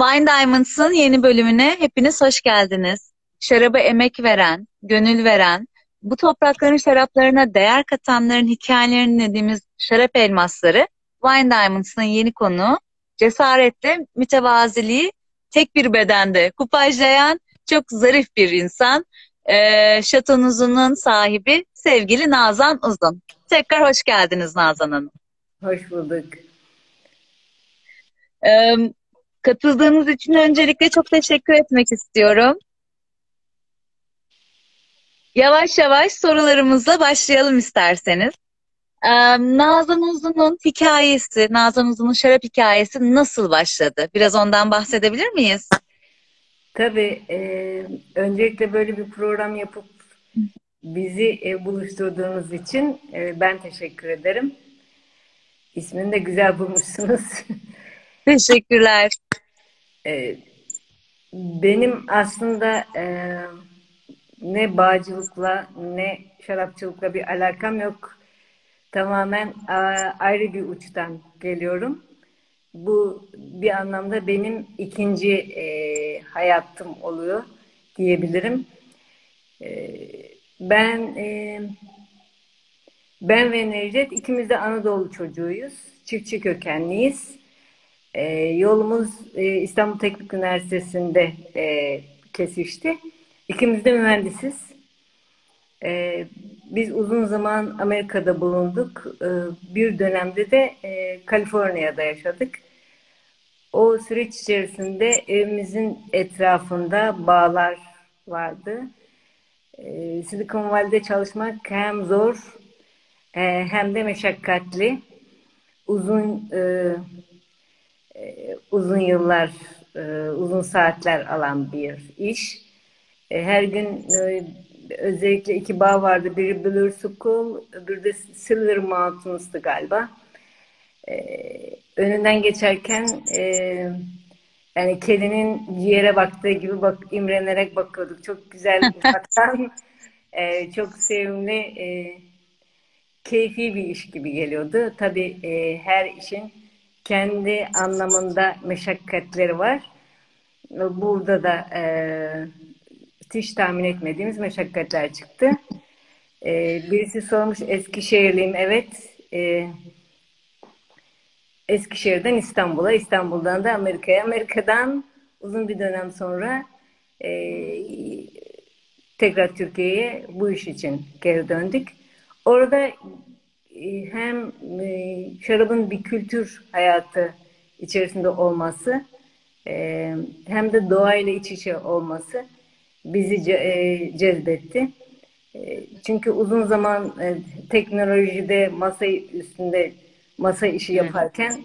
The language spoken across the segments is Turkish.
Wine Diamonds'ın yeni bölümüne hepiniz hoş geldiniz. Şaraba emek veren, gönül veren, bu toprakların şaraplarına değer katanların hikayelerini dinlediğimiz şarap elmasları Wine Diamonds'ın yeni konu cesaretle mütevaziliği tek bir bedende kupajlayan çok zarif bir insan. Ee, şatonuzunun sahibi sevgili Nazan Uzun. Tekrar hoş geldiniz Nazan Hanım. Hoş bulduk. Katıldığınız için öncelikle çok teşekkür etmek istiyorum. Yavaş yavaş sorularımızla başlayalım isterseniz. Ee, Nazan Uzun'un hikayesi, Nazan Uzun'un şarap hikayesi nasıl başladı? Biraz ondan bahsedebilir miyiz? Tabii. E, öncelikle böyle bir program yapıp bizi e, buluşturduğunuz için e, ben teşekkür ederim. İsmini de güzel bulmuşsunuz. Teşekkürler. E, benim aslında e, ne bağcılıkla ne şarapçılıkla bir alakam yok. Tamamen a, ayrı bir uçtan geliyorum. Bu bir anlamda benim ikinci e, hayatım oluyor diyebilirim. E, ben e, ben ve Necdet ikimiz de Anadolu çocuğuyuz. Çiftçi kökenliyiz. E, yolumuz e, İstanbul Teknik Üniversitesi'nde e, kesişti. İkimiz de mühendisiz. E, biz uzun zaman Amerika'da bulunduk. E, bir dönemde de e, Kaliforniya'da yaşadık. O süreç içerisinde evimizin etrafında bağlar vardı. E, Silicon Valley'de çalışmak hem zor e, hem de meşakkatli. Uzun e, e, uzun yıllar, e, uzun saatler alan bir iş. E, her gün e, özellikle iki bağ vardı. Biri Blue School, öbürü de Silver Mountains'tı galiba. E, önünden geçerken e, yani kedinin ciğere baktığı gibi bak, imrenerek bakıyorduk. Çok güzel uzaktan, e, çok sevimli, e, keyfi bir iş gibi geliyordu. Tabii e, her işin kendi anlamında meşakkatleri var. Burada da e, hiç tahmin etmediğimiz meşakkatler çıktı. E, birisi sormuş Eskişehirliyim. Evet. E, Eskişehir'den İstanbul'a, İstanbul'dan da Amerika'ya, Amerika'dan uzun bir dönem sonra e, tekrar Türkiye'ye bu iş için geri döndük. Orada hem e, şarabın bir kültür hayatı içerisinde olması e, hem de doğayla iç içe olması bizi cezbetti. Çünkü uzun zaman teknolojide masa üstünde masa işi yaparken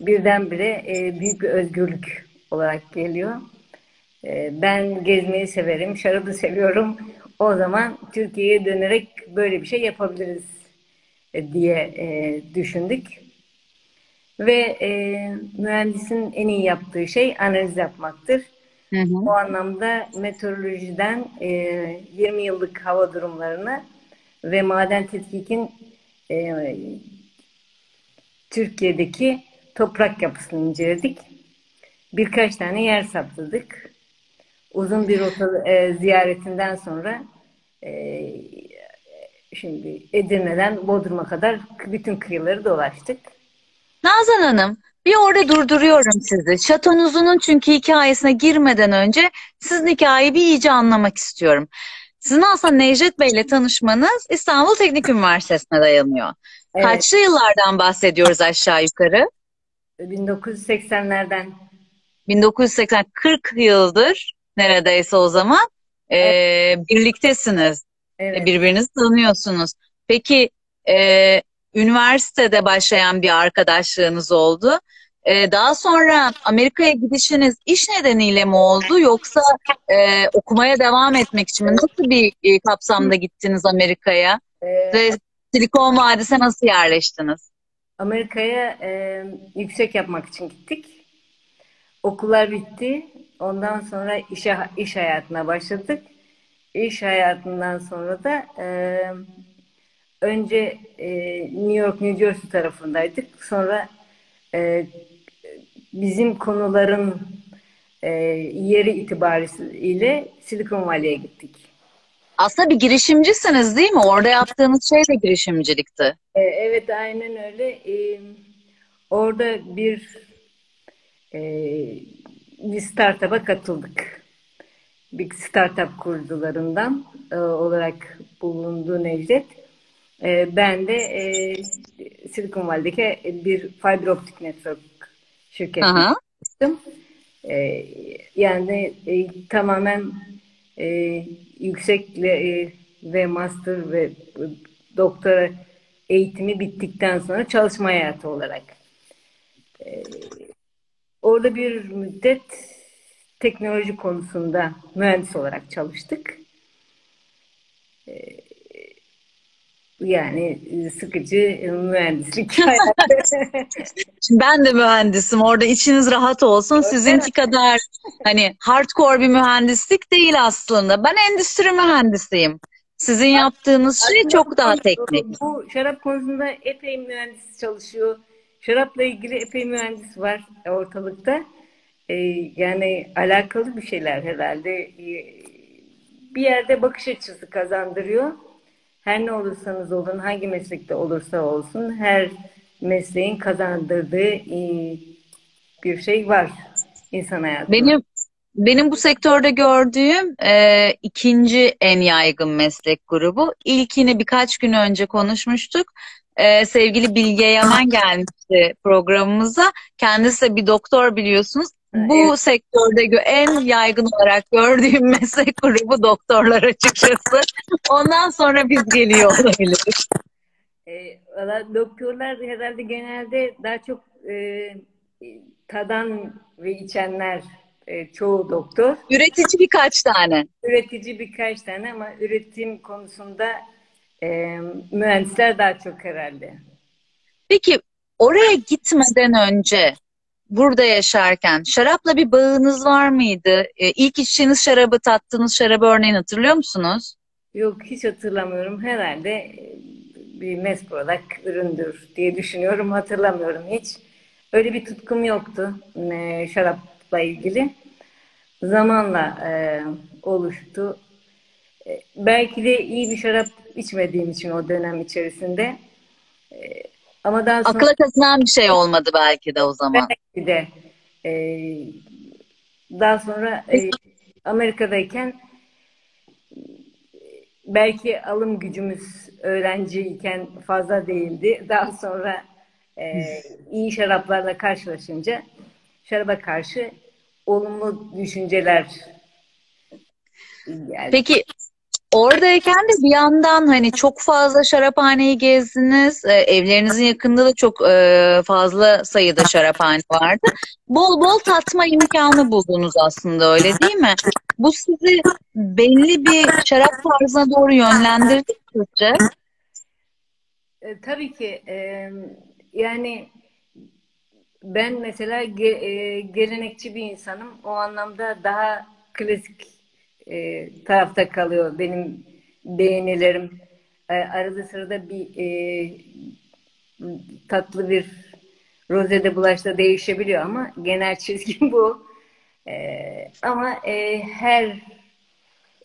birdenbire büyük bir özgürlük olarak geliyor. Ben gezmeyi severim, şarabı seviyorum. O zaman Türkiye'ye dönerek böyle bir şey yapabiliriz e, diye e, düşündük. Ve e, mühendisin en iyi yaptığı şey analiz yapmaktır. Hı hı. Bu anlamda meteorolojiden e, 20 yıllık hava durumlarını ve maden tetkikin e, Türkiye'deki toprak yapısını inceledik. Birkaç tane yer saptadık. Uzun bir rota e, ziyaretinden sonra e, Şimdi Edirne'den Bodrum'a kadar bütün kıyıları dolaştık. Nazan Hanım, bir orada durduruyorum sizi. Şatonuzunun çünkü hikayesine girmeden önce sizin hikayeyi bir iyice anlamak istiyorum. Sizin aslında Necdet Bey ile tanışmanız İstanbul Teknik Üniversitesi'ne dayanıyor. Evet. Kaçlı yıllardan bahsediyoruz aşağı yukarı? 1980'lerden. 1980, 40 yıldır neredeyse o zaman evet. e, birliktesiniz. Evet. Birbirinizi tanıyorsunuz. Peki e, üniversitede başlayan bir arkadaşlığınız oldu. E, daha sonra Amerika'ya gidişiniz iş nedeniyle mi oldu yoksa e, okumaya devam etmek için mi? Nasıl bir e, kapsamda gittiniz Amerika'ya? Ee, Ve Silikon Vadisi'ne nasıl yerleştiniz? Amerika'ya e, yüksek yapmak için gittik. Okullar bitti. Ondan sonra iş, iş hayatına başladık iş hayatından sonra da e, önce e, New York, New Jersey tarafındaydık. Sonra e, bizim konuların e, yeri itibariyle Silikon Valley'e gittik. Aslında bir girişimcisiniz değil mi? Orada yaptığınız şey de girişimcilikti. E, evet aynen öyle. E, orada bir e, bir startup'a katıldık. Bir startup kurucularından e, olarak bulundu Necdet. E, ben de e, Silikon Valley'deki bir fiber optik network şirketine çalıştım. E, yani e, tamamen e, yüksek e, ve master ve doktora eğitimi bittikten sonra çalışma hayatı olarak. E, orada bir müddet teknoloji konusunda mühendis olarak çalıştık. E, yani sıkıcı mühendislik ben de mühendisim. Orada içiniz rahat olsun. Sizinki kadar hani hardcore bir mühendislik değil aslında. Ben endüstri mühendisiyim. Sizin yaptığınız şey çok daha teknik. Bu şarap konusunda epey mühendis çalışıyor. Şarapla ilgili epey mühendis var ortalıkta. Ee, yani alakalı bir şeyler herhalde. Ee, bir yerde bakış açısı kazandırıyor her ne olursanız olun, hangi meslekte olursa olsun her mesleğin kazandırdığı e, bir şey var insan hayatında. Benim benim bu sektörde gördüğüm e, ikinci en yaygın meslek grubu. İlkini birkaç gün önce konuşmuştuk. E, sevgili Bilge Yaman gelmişti programımıza. Kendisi bir doktor biliyorsunuz. Bu evet. sektörde en yaygın olarak gördüğüm meslek grubu doktorlar açıkçası. Ondan sonra biz geliyor olabiliriz. E, doktorlar herhalde genelde daha çok e, tadan ve içenler e, çoğu doktor. Üretici birkaç tane. Üretici birkaç tane ama üretim konusunda e, mühendisler daha çok herhalde. Peki oraya gitmeden önce burada yaşarken şarapla bir bağınız var mıydı? E, ilk içtiğiniz şarabı tattığınız şarabı örneğin hatırlıyor musunuz? Yok hiç hatırlamıyorum. Herhalde e, bir mass product üründür diye düşünüyorum. Hatırlamıyorum hiç. Öyle bir tutkum yoktu e, şarapla ilgili. Zamanla e, oluştu. E, belki de iyi bir şarap içmediğim için o dönem içerisinde. Ama daha sonra... Akla kazınan bir şey olmadı belki de o zaman. Belki de. E, daha sonra e, Amerika'dayken belki alım gücümüz öğrenciyken fazla değildi. Daha sonra e, iyi şaraplarla karşılaşınca şaraba karşı olumlu düşünceler geldi. Peki Oradayken de bir yandan hani çok fazla şaraphaneyi gezdiniz. E, evlerinizin yakında da çok e, fazla sayıda şaraphane vardı. Bol bol tatma imkanı buldunuz aslında öyle değil mi? Bu sizi belli bir şarap tarzına doğru yönlendirdi sizce? E, tabii ki. E, yani ben mesela ge, e, gelenekçi bir insanım. O anlamda daha klasik e, tarafta kalıyor benim beğenilerim. E, arada sırada bir e, tatlı bir rozede bulaşta değişebiliyor ama genel çizgi bu. E, ama e, her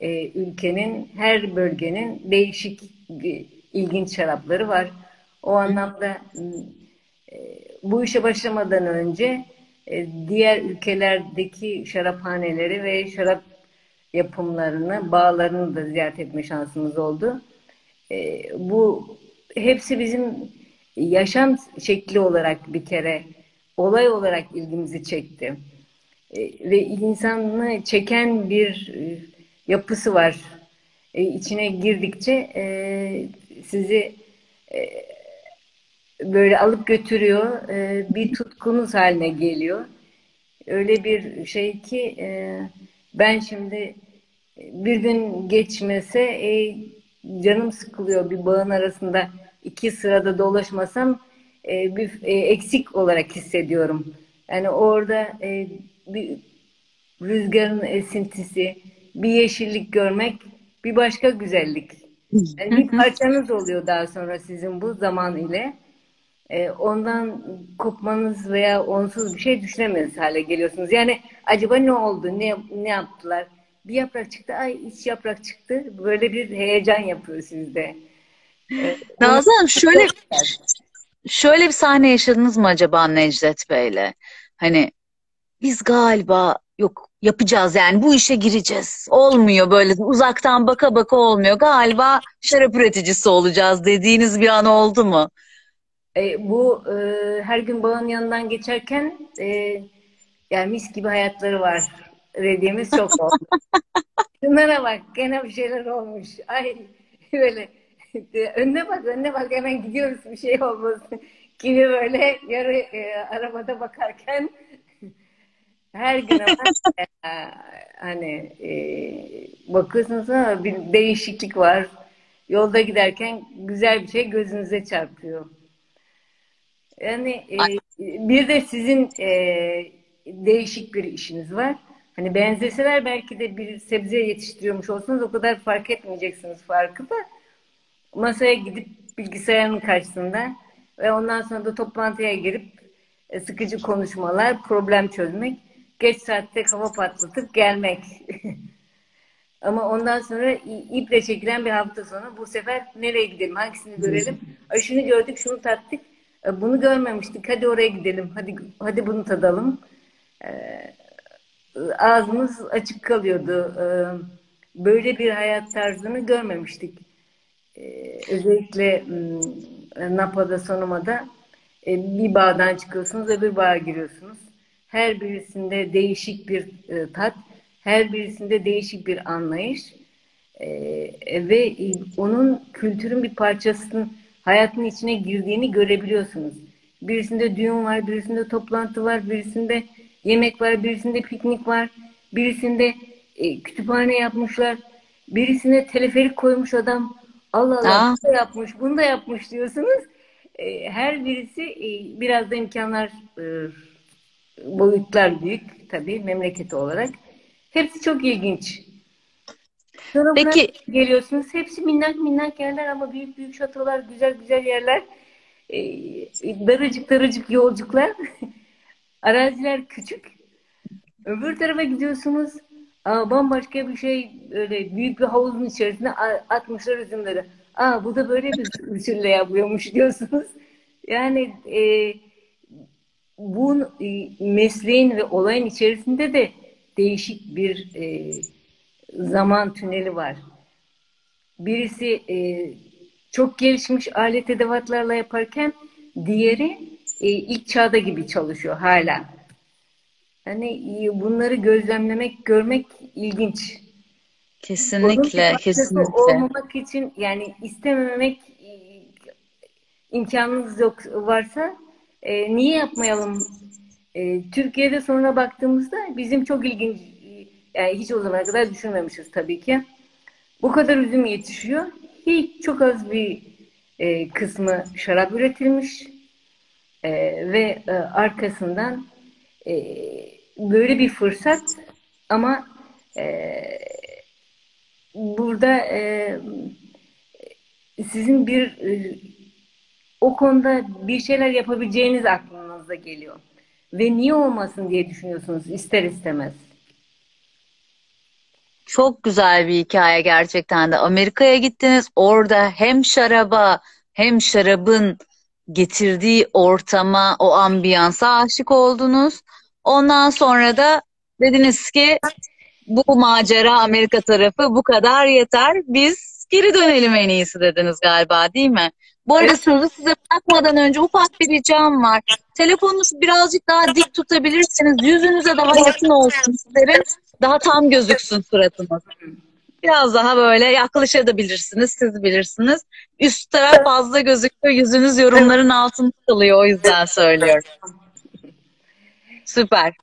e, ülkenin, her bölgenin değişik e, ilginç şarapları var. O anlamda e, bu işe başlamadan önce e, diğer ülkelerdeki şaraphaneleri ve şarap yapımlarını, bağlarını da ziyaret etme şansımız oldu. E, bu hepsi bizim yaşam şekli olarak bir kere olay olarak ilgimizi çekti. E, ve insanı çeken bir e, yapısı var. E, içine girdikçe e, sizi e, böyle alıp götürüyor. E, bir tutkunuz haline geliyor. Öyle bir şey ki e, ben şimdi bir gün geçmese e, canım sıkılıyor bir bağın arasında iki sırada dolaşmasam e, bir e, eksik olarak hissediyorum. Yani orada e, bir rüzgarın esintisi, bir yeşillik görmek bir başka güzellik. Yani bir parçanız oluyor daha sonra sizin bu zaman ile. E, ondan kopmanız veya onsuz bir şey düşünemez hale geliyorsunuz. Yani acaba ne oldu? Ne ne yaptılar? Bir yaprak çıktı. Ay iç yaprak çıktı. Böyle bir heyecan yapıyor sizde. E, Nazan şöyle şöyle bir sahne yaşadınız mı acaba Necdet Bey'le? Hani biz galiba yok yapacağız yani bu işe gireceğiz. Olmuyor böyle uzaktan baka baka olmuyor. Galiba şarap üreticisi olacağız dediğiniz bir an oldu mu? E, bu e, her gün bağın yanından geçerken e, yani mis gibi hayatları var dediğimiz çok oldu. Şunlara bak gene bir şeyler olmuş. Ay böyle önüne bak önüne bak hemen gidiyoruz bir şey olmasın gibi böyle yarı e, arabada bakarken her gün ama hani e, bakıyorsunuz ama bir değişiklik var. Yolda giderken güzel bir şey gözünüze çarpıyor. Yani e, bir de sizin e, değişik bir işiniz var. Hani benzeseler belki de bir sebze yetiştiriyormuş olsanız o kadar fark etmeyeceksiniz farkı da. Masaya gidip bilgisayarın karşısında ve ondan sonra da toplantıya girip e, sıkıcı konuşmalar, problem çözmek, geç saatte kafa patlatıp gelmek. Ama ondan sonra iple çekilen bir hafta sonu bu sefer nereye gidelim, hangisini görelim? Ay şunu gördük, şunu tattık. E, bunu görmemiştik. Hadi oraya gidelim. Hadi hadi bunu tadalım. Ee, ağzımız açık kalıyordu. Ee, böyle bir hayat tarzını görmemiştik. Özellikle ıı, Napa'da, Sonoma'da e, bir bağdan çıkıyorsunuz, öbür bağa giriyorsunuz. Her birisinde değişik bir e, tat, her birisinde değişik bir anlayış e, ve onun kültürün bir parçasının hayatın içine girdiğini görebiliyorsunuz. Birisinde düğün var, birisinde toplantı var, birisinde yemek var, birisinde piknik var, birisinde e, kütüphane yapmışlar, birisine teleferik koymuş adam. Allah Allah Aa. bunu da yapmış, bunu da yapmış diyorsunuz. E, her birisi e, biraz da imkanlar e, boyutlar büyük tabii memleketi olarak. Hepsi çok ilginç. Sonra Peki geliyorsunuz. Hepsi minnak minnak yerler ama büyük büyük şatolar, güzel güzel yerler. Ee, daracık daracık yolcuklar. Araziler küçük. Öbür tarafa gidiyorsunuz. Aa, bambaşka bir şey öyle büyük bir havuzun içerisine atmışlar üzümleri. Aa bu da böyle bir usulle yapıyormuş diyorsunuz. Yani e, bu e, mesleğin ve olayın içerisinde de değişik bir e, zaman tüneli var. Birisi e, çok gelişmiş alet edevatlarla yaparken diğeri e, ilk çağda gibi çalışıyor hala. Hani e, bunları gözlemlemek, görmek ilginç. Kesinlikle, kesinlikle. Olmamak için yani istememek e, imkanınız yok varsa e, niye yapmayalım? E, Türkiye'de sonra baktığımızda bizim çok ilginç yani hiç o zamana kadar düşünmemişiz tabii ki. Bu kadar üzüm yetişiyor. Hiç çok az bir e, kısmı şarap üretilmiş e, ve e, arkasından e, böyle bir fırsat ama e, burada e, sizin bir e, o konuda bir şeyler yapabileceğiniz aklınıza geliyor. Ve niye olmasın diye düşünüyorsunuz ister istemez. Çok güzel bir hikaye gerçekten de. Amerika'ya gittiniz. Orada hem şaraba hem şarabın getirdiği ortama, o ambiyansa aşık oldunuz. Ondan sonra da dediniz ki bu macera Amerika tarafı bu kadar yeter. Biz geri dönelim en iyisi dediniz galiba değil mi? Bu arada sözü size bırakmadan önce ufak bir ricam var. Telefonunuzu birazcık daha dik tutabilirseniz yüzünüze daha yakın olsun isterim. Daha tam gözüksün suratınız. Biraz daha böyle yaklaşabilirsiniz, siz bilirsiniz. Üst taraf fazla gözüküyor, yüzünüz yorumların altında kalıyor o yüzden söylüyorum. Süper.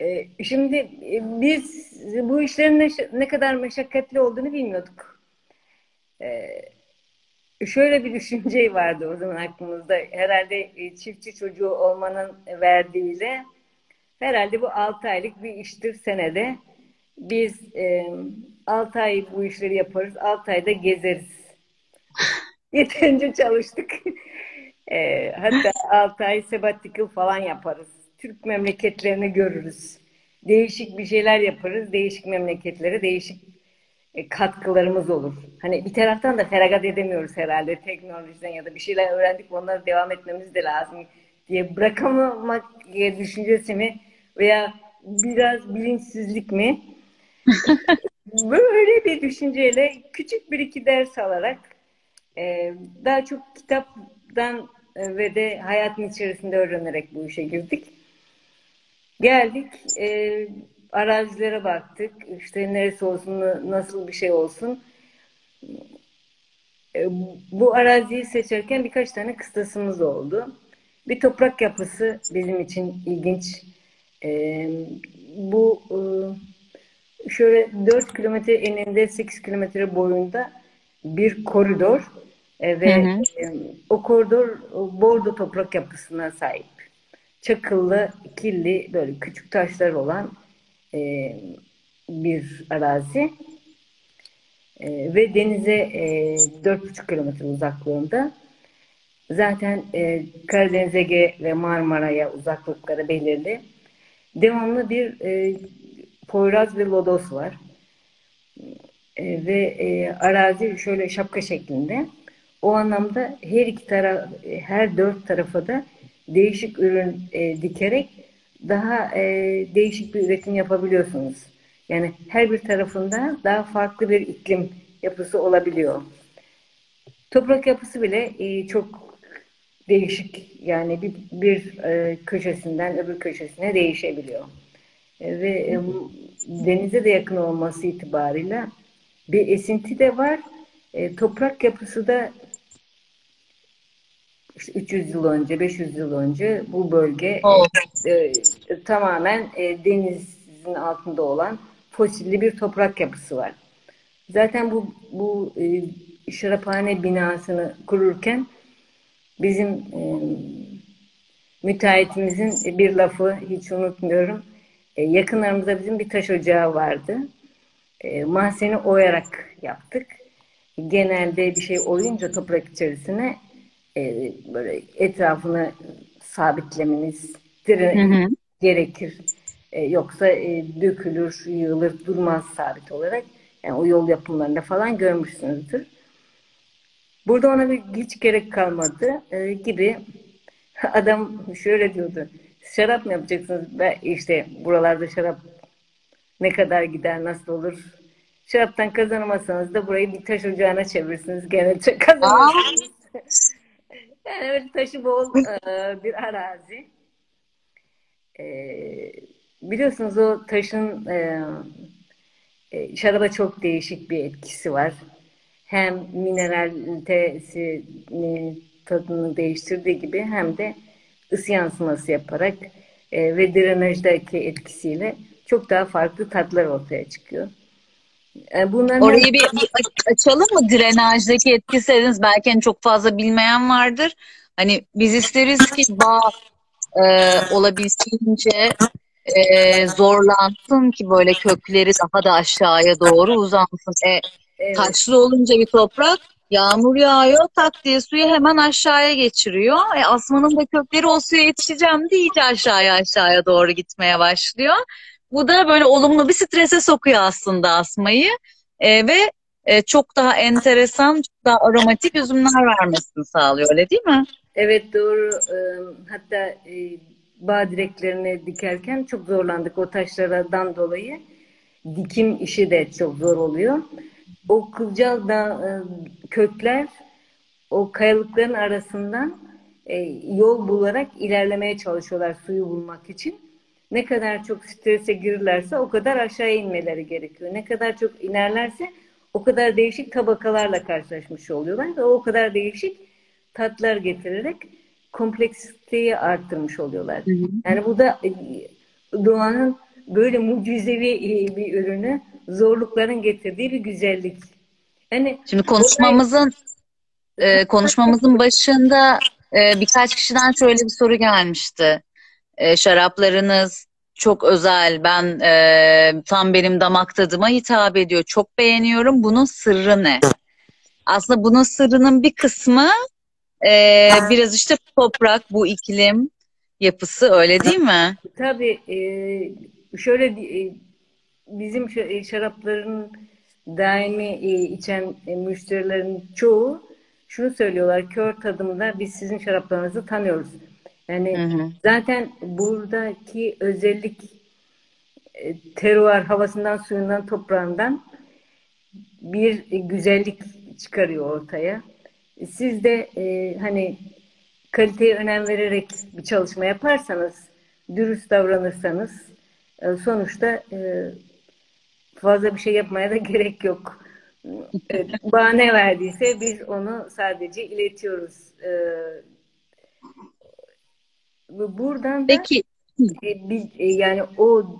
Ee, şimdi e, biz bu işlerin ne, ne kadar meşakkatli olduğunu bilmiyorduk. Ee, şöyle bir düşünce vardı o zaman aklımızda. Herhalde e, çiftçi çocuğu olmanın verdiğiyle Herhalde bu 6 aylık bir iştir senede. Biz e, 6 ay bu işleri yaparız. 6 ayda gezeriz. Yeterince çalıştık. E, hatta 6 ay sabbatical falan yaparız. Türk memleketlerini görürüz. Değişik bir şeyler yaparız. Değişik memleketlere değişik e, katkılarımız olur. Hani bir taraftan da feragat edemiyoruz herhalde teknolojiden ya da bir şeyler öğrendik onları devam etmemiz de lazım diye bırakamamak düşüncesi mi veya biraz bilinçsizlik mi? Böyle bir düşünceyle küçük bir iki ders alarak e, daha çok kitaptan e, ve de hayatın içerisinde öğrenerek bu işe girdik. Geldik, e, arazilere baktık. İşte neresi olsun, nasıl bir şey olsun. E, bu araziyi seçerken birkaç tane kıstasımız oldu. Bir toprak yapısı bizim için ilginç. E, bu e, şöyle 4 kilometre eninde 8 kilometre boyunda bir koridor e, ve hı hı. E, o koridor bordo toprak yapısına sahip. Çakıllı, killi böyle küçük taşlar olan e, bir arazi e, ve denize e, 4,5 kilometre uzaklığında. Zaten e, Karadeniz Ege ve Marmara'ya uzaklıkları belirli. Devamlı bir e, Poyraz ve Lodos var. E, ve e, arazi şöyle şapka şeklinde. O anlamda her iki taraf, her dört tarafa da değişik ürün e, dikerek daha e, değişik bir üretim yapabiliyorsunuz. Yani her bir tarafında daha farklı bir iklim yapısı olabiliyor. Toprak yapısı bile e, çok değişik. Yani bir, bir e, köşesinden öbür köşesine değişebiliyor. E, ve e, denize de yakın olması itibarıyla bir esinti de var. E, toprak yapısı da işte 300 yıl önce, 500 yıl önce bu bölge oh. e, tamamen e, denizin altında olan fosilli bir toprak yapısı var. Zaten bu bu e, şaraphane binasını kururken bizim e, müteahhitimizin bir lafı hiç unutmuyorum. E, yakınlarımızda bizim bir taş ocağı vardı. E, mahzeni oyarak yaptık. Genelde bir şey oyunca toprak içerisine e, böyle etrafını sabitlemeniz gerekir. E, yoksa e, dökülür, yığılır, durmaz sabit olarak. Yani o yol yapımlarında falan görmüşsünüzdür. Burada ona bir hiç gerek kalmadı e, gibi adam şöyle diyordu. Şarap mı yapacaksınız? Ben işte buralarda şarap ne kadar gider, nasıl olur? Şaraptan kazanamazsanız da burayı bir taş ocağına çevirirsiniz. Gene kazanırsınız. yani öyle taşı bol e, bir arazi. E, biliyorsunuz o taşın e, e, şaraba çok değişik bir etkisi var. Hem mineralitesini tadını değiştirdiği gibi hem de ısı yansıması yaparak e, ve drenajdaki etkisiyle çok daha farklı tatlar ortaya çıkıyor. E, bunların Orayı bir açalım mı? Drenajdaki etkisi dediniz. Belki hani çok fazla bilmeyen vardır. Hani biz isteriz ki bağ e, olabildiğince e, zorlansın ki böyle kökleri daha da aşağıya doğru uzansın. E, evet. Taşlı olunca bir toprak Yağmur yağıyor, tak diye suyu hemen aşağıya geçiriyor. E, asmanın da kökleri o suya yetişeceğim diye iyice aşağıya aşağıya doğru gitmeye başlıyor. Bu da böyle olumlu bir strese sokuyor aslında asmayı. E, ve e, çok daha enteresan, çok daha aromatik üzümler vermesini sağlıyor öyle değil mi? Evet doğru. E, hatta e, bağ direklerini dikerken çok zorlandık o taşlardan dolayı. Dikim işi de çok zor oluyor o kılcal da, e, kökler o kayalıkların arasından e, yol bularak ilerlemeye çalışıyorlar suyu bulmak için. Ne kadar çok strese girirlerse o kadar aşağıya inmeleri gerekiyor. Ne kadar çok inerlerse o kadar değişik tabakalarla karşılaşmış oluyorlar ve o kadar değişik tatlar getirerek kompleksiteyi arttırmış oluyorlar. Yani bu da e, doğanın böyle mucizevi bir ürünü zorlukların getirdiği bir güzellik. Yani Şimdi konuşmamızın e, konuşmamızın başında e, birkaç kişiden şöyle bir soru gelmişti. E, şaraplarınız çok özel. Ben e, tam benim damak tadıma hitap ediyor. Çok beğeniyorum. Bunun sırrı ne? Aslında bunun sırrının bir kısmı Ee, biraz işte toprak, bu iklim yapısı öyle değil mi? Tabii. E, şöyle e, bizim e, şarapların daimi e, içen e, müşterilerin çoğu şunu söylüyorlar. Kör tadımda biz sizin şaraplarınızı tanıyoruz. Yani hı hı. zaten buradaki özellik teruar havasından, suyundan, toprağından bir güzellik çıkarıyor ortaya. Siz de e, hani kaliteye önem vererek bir çalışma yaparsanız, dürüst davranırsanız e, sonuçta e, fazla bir şey yapmaya da gerek yok. E, bana ne verdiyse biz onu sadece iletiyoruz. E, buradan da Peki. E, biz, e, yani o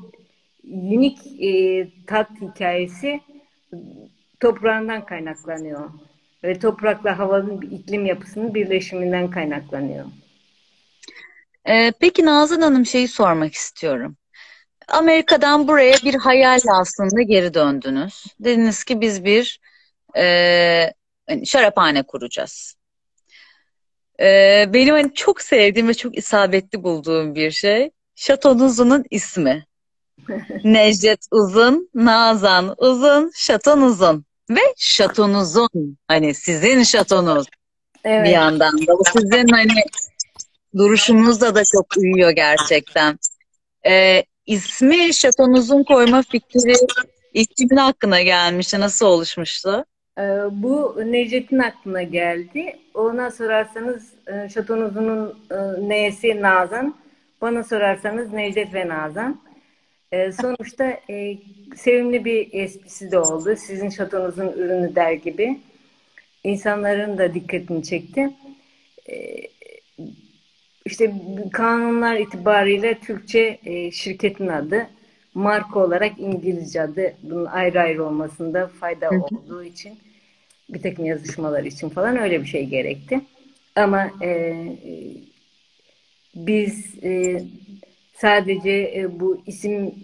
unik e, tat hikayesi toprağından kaynaklanıyor. Ve toprakla havanın iklim yapısının birleşiminden kaynaklanıyor. Ee, peki Nazan Hanım şeyi sormak istiyorum. Amerika'dan buraya bir hayalle aslında geri döndünüz. Dediniz ki biz bir e, hani şaraphane kuracağız. E, benim hani çok sevdiğim ve çok isabetli bulduğum bir şey şatonuzunun ismi. Necdet Uzun, Nazan Uzun, Şaton Uzun ve şatonuzun hani sizin şatonuz evet. bir yandan da sizin hani duruşunuzla da çok uyuyor gerçekten. Ee, ismi şatonuzun koyma fikri kimin hakkına gelmişti? Nasıl oluşmuştu? Ee, bu Necdet'in aklına geldi. Ona sorarsanız e, şatonuzunun e, neyesi Nazan. Bana sorarsanız Necdet ve Nazan. E, sonuçta sevimli bir esprisi de oldu. Sizin şatonuzun ürünü der gibi. İnsanların da dikkatini çekti. İşte kanunlar itibariyle Türkçe e, şirketin adı. Marka olarak İngilizce adı. Bunun ayrı ayrı olmasında fayda olduğu için bir takım yazışmalar için falan öyle bir şey gerekti. Ama e, biz e, sadece e, bu isim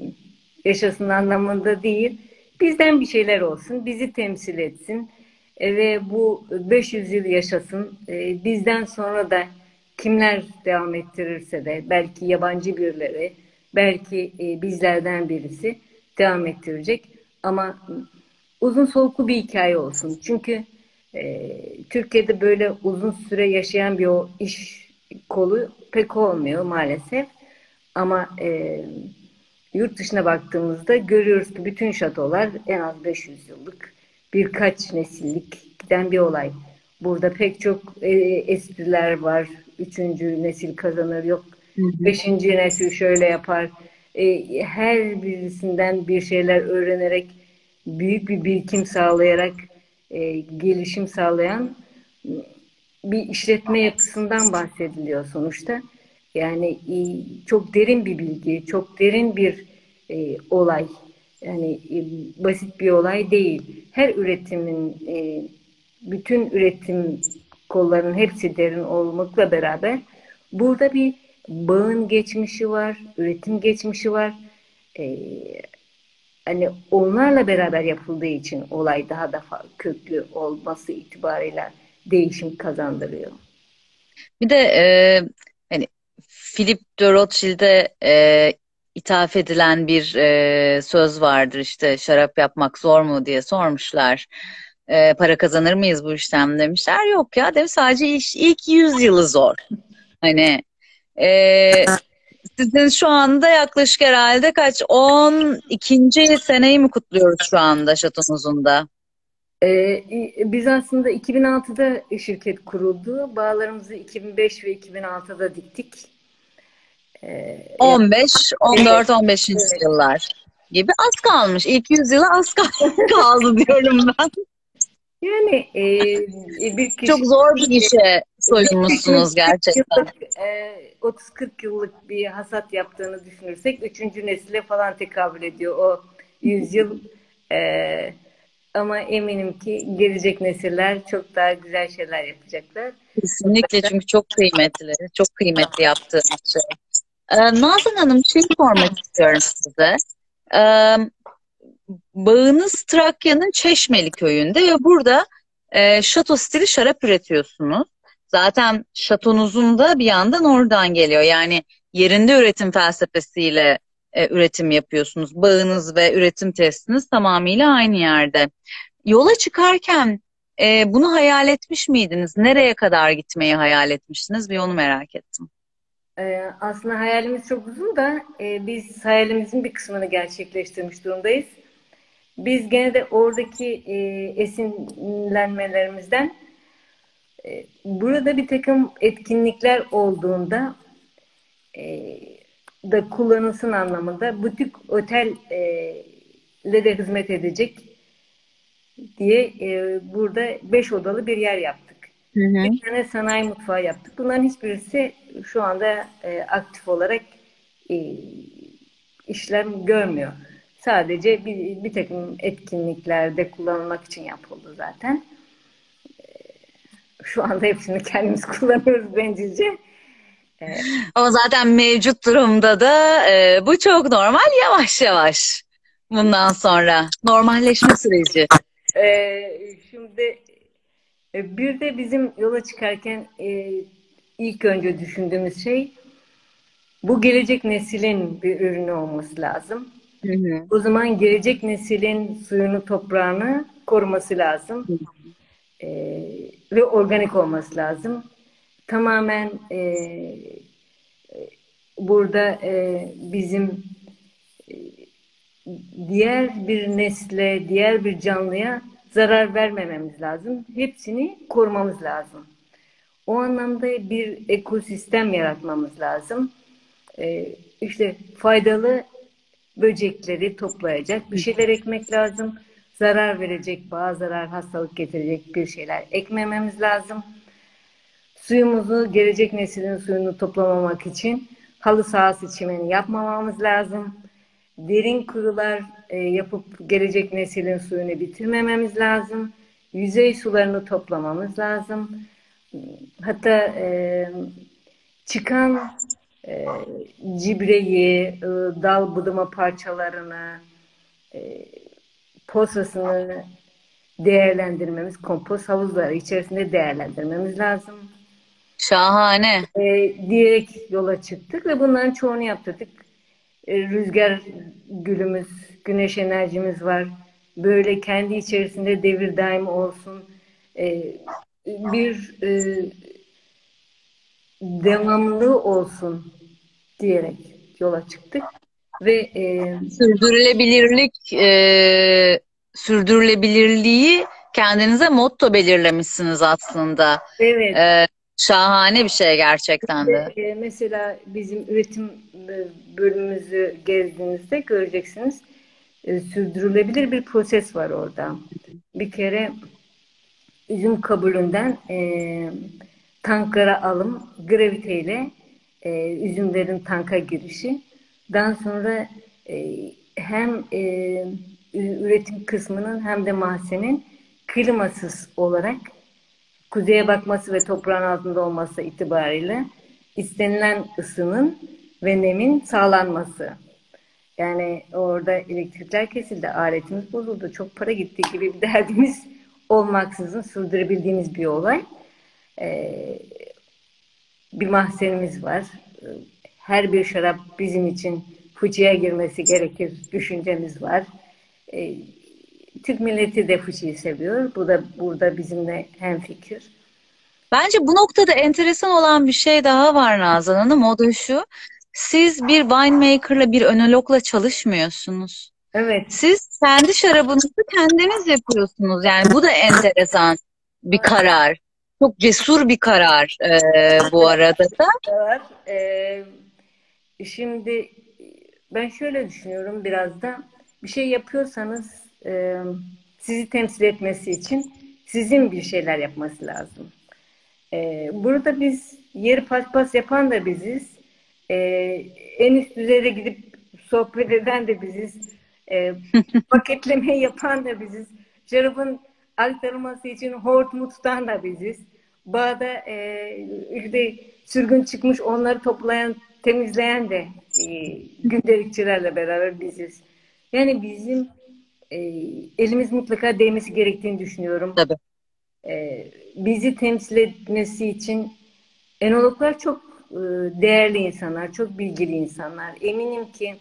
yaşasın anlamında değil, bizden bir şeyler olsun, bizi temsil etsin e, ve bu 500 yıl yaşasın. E, bizden sonra da kimler devam ettirirse de belki yabancı birileri, belki e, bizlerden birisi devam ettirecek. Ama uzun soluklu bir hikaye olsun. Çünkü e, Türkiye'de böyle uzun süre yaşayan bir o iş kolu pek olmuyor maalesef. Ama e, yurt dışına baktığımızda görüyoruz ki bütün şatolar en az 500 yıllık birkaç nesillik giden bir olay. Burada pek çok e, espriler var. Üçüncü nesil kazanır yok. Beşinci nesil şöyle yapar. E, her birisinden bir şeyler öğrenerek büyük bir birikim sağlayarak e, gelişim sağlayan bir işletme yapısından bahsediliyor sonuçta. Yani e, çok derin bir bilgi, çok derin bir e, olay. Yani e, basit bir olay değil. Her üretimin, e, bütün üretim kollarının hepsi derin olmakla beraber burada bir bağın geçmişi var, üretim geçmişi var. E, hani onlarla beraber yapıldığı için olay daha da köklü olması itibarıyla değişim kazandırıyor. Bir de e, hani Philip de Rothschild'e e, ithaf edilen bir e, söz vardır işte şarap yapmak zor mu diye sormuşlar. E, para kazanır mıyız bu işten demişler. Yok ya demiş sadece iş, ilk 100 yılı zor. Hani e, sizin şu anda yaklaşık herhalde kaç 12. seneyi mi kutluyoruz şu anda şatonuzun da? Ee, biz aslında 2006'da şirket kuruldu. Bağlarımızı 2005 ve 2006'da diktik. Ee, 15, 14, 15. Evet. yıllar gibi az kalmış. İlk yüzyıla az kaldı diyorum ben. Yani e, bir kişi, çok zor bir işe soyunmuşsunuz gerçekten. E, 30-40 yıllık bir hasat yaptığını düşünürsek üçüncü nesile falan tekabül ediyor o yüzyıl. E, ama eminim ki gelecek nesiller çok daha güzel şeyler yapacaklar. Kesinlikle çünkü çok kıymetli. Çok kıymetli yaptığınız şey. Ee, Nazan Hanım şey sormak istiyorum size. Ee, bağınız Trakya'nın Çeşmeli köyünde ve burada e, şato stili şarap üretiyorsunuz. zaten şatonuzun da bir yandan oradan geliyor. Yani yerinde üretim felsefesiyle e, üretim yapıyorsunuz. Bağınız ve üretim testiniz tamamıyla aynı yerde. Yola çıkarken e, bunu hayal etmiş miydiniz? Nereye kadar gitmeyi hayal etmiştiniz? Bir onu merak ettim. Ee, aslında hayalimiz çok uzun da e, biz hayalimizin bir kısmını gerçekleştirmiş durumdayız. Biz gene de oradaki e, esinlenmelerimizden e, burada bir takım etkinlikler olduğunda e, da kullanılsın anlamında butik otel e, de hizmet edecek diye e, burada beş odalı bir yer yaptık. Hı hı. Bir tane sanayi mutfağı yaptık. Bunların hiçbirisi şu anda e, aktif olarak e, işlem görmüyor. Sadece bir, bir takım etkinliklerde kullanılmak için yapıldı zaten. E, şu anda hepsini kendimiz kullanıyoruz bencilce. Evet. Ama zaten mevcut durumda da e, bu çok normal yavaş yavaş bundan sonra normalleşme süreci. Ee, şimdi e, bir de bizim yola çıkarken e, ilk önce düşündüğümüz şey bu gelecek neslin bir ürünü olması lazım. Hı hı. O zaman gelecek neslin suyunu, toprağını koruması lazım. Hı hı. E, ve organik olması lazım. Tamamen e, burada e, bizim e, diğer bir nesle, diğer bir canlıya zarar vermememiz lazım. Hepsini korumamız lazım. O anlamda bir ekosistem yaratmamız lazım. Ee, işte faydalı böcekleri toplayacak bir şeyler ekmek lazım. Zarar verecek, bazı zarar, hastalık getirecek bir şeyler ekmememiz lazım. Suyumuzu, gelecek neslin suyunu toplamamak için halı sahası çimeni yapmamamız lazım derin kuyular e, yapıp gelecek neslin suyunu bitirmememiz lazım. Yüzey sularını toplamamız lazım. Hatta e, çıkan e, cibreyi, e, dal buduma parçalarını, e, posasını değerlendirmemiz, kompost havuzları içerisinde değerlendirmemiz lazım. Şahane. E, diyerek yola çıktık ve bunların çoğunu yaptırdık. E, rüzgar gülümüz, güneş enerjimiz var. Böyle kendi içerisinde devir daim olsun. E, bir e, devamlı olsun diyerek yola çıktık ve e, sürdürülebilirlik e, sürdürülebilirliği kendinize motto belirlemişsiniz aslında. Evet. E, Şahane bir şey gerçekten de. E, mesela bizim üretim e, bölümümüzü gezdiğinizde göreceksiniz. E, sürdürülebilir bir proses var orada. Bir kere üzüm kabulünden e, tanklara alım, graviteyle e, üzümlerin tanka girişi. Daha sonra e, hem e, üretim kısmının hem de mahzenin klimasız olarak kuzeye bakması ve toprağın altında olması itibariyle istenilen ısının ve nemin sağlanması. Yani orada elektrikler kesildi, aletimiz bozuldu, çok para gitti gibi bir derdimiz olmaksızın sürdürebildiğimiz bir olay. Ee, bir mahzenimiz var. Her bir şarap bizim için fıçıya girmesi gerekir düşüncemiz var. Ee, Türk milleti de fıçıyı seviyor. Bu da burada bizimle hem fikir. Bence bu noktada enteresan olan bir şey daha var Nazan Hanım. O da şu. Siz bir winemaker'la bir önologla çalışmıyorsunuz. Evet. Siz kendi şarabınızı kendiniz yapıyorsunuz. Yani bu da enteresan bir karar. Çok cesur bir karar e, bu arada da. Evet. Ee, şimdi ben şöyle düşünüyorum biraz da bir şey yapıyorsanız e, sizi temsil etmesi için sizin bir şeyler yapması lazım. E, burada biz yeri paspas yapan da biziz. E, en üst düzeyde gidip sohbet eden de biziz. E, paketleme yapan da biziz. Şarabın aktarılması için hortumu tutan da biziz. Bağda e, işte sürgün çıkmış onları toplayan, temizleyen de e, gündelikçilerle beraber biziz. Yani bizim e, elimiz mutlaka değmesi gerektiğini düşünüyorum. Tabii. e, bizi temsil etmesi için enologlar çok e, değerli insanlar, çok bilgili insanlar. Eminim ki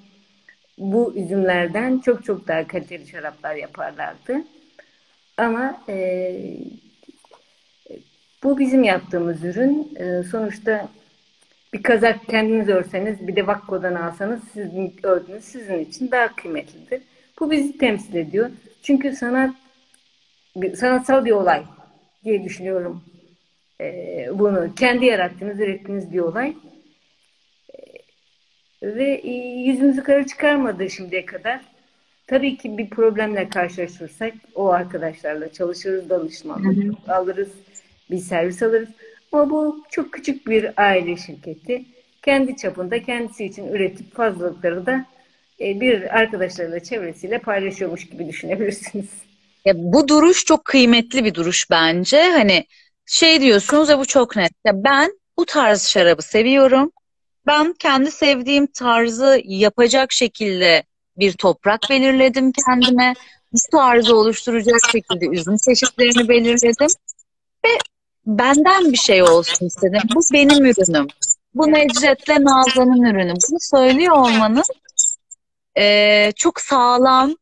bu üzümlerden çok çok daha kaliteli şaraplar yaparlardı. Ama e, bu bizim yaptığımız ürün. E, sonuçta bir kazak kendiniz örseniz bir de Vakko'dan alsanız sizin ördüğünüz sizin için daha kıymetlidir. Bu bizi temsil ediyor. Çünkü sanat sanatsal bir olay diye düşünüyorum. Ee, bunu kendi yarattığınız, ürettiğiniz bir olay. Ee, ve e, yüzümüzü kara çıkarmadı şimdiye kadar. Tabii ki bir problemle karşılaşırsak o arkadaşlarla çalışırız, danışmanlık alırız, bir servis alırız. Ama bu çok küçük bir aile şirketi. Kendi çapında kendisi için üretip fazlalıkları da e, bir arkadaşlarıyla çevresiyle paylaşıyormuş gibi düşünebilirsiniz. Ya bu duruş çok kıymetli bir duruş bence. Hani şey diyorsunuz ya bu çok net. Ya ben bu tarz şarabı seviyorum. Ben kendi sevdiğim tarzı yapacak şekilde bir toprak belirledim kendime. Bu tarzı oluşturacak şekilde üzüm çeşitlerini belirledim. Ve benden bir şey olsun istedim. Bu benim ürünüm. Bu Necdet'le Nazan'ın ürünü. Bunu söylüyor olmanın e, çok sağlam,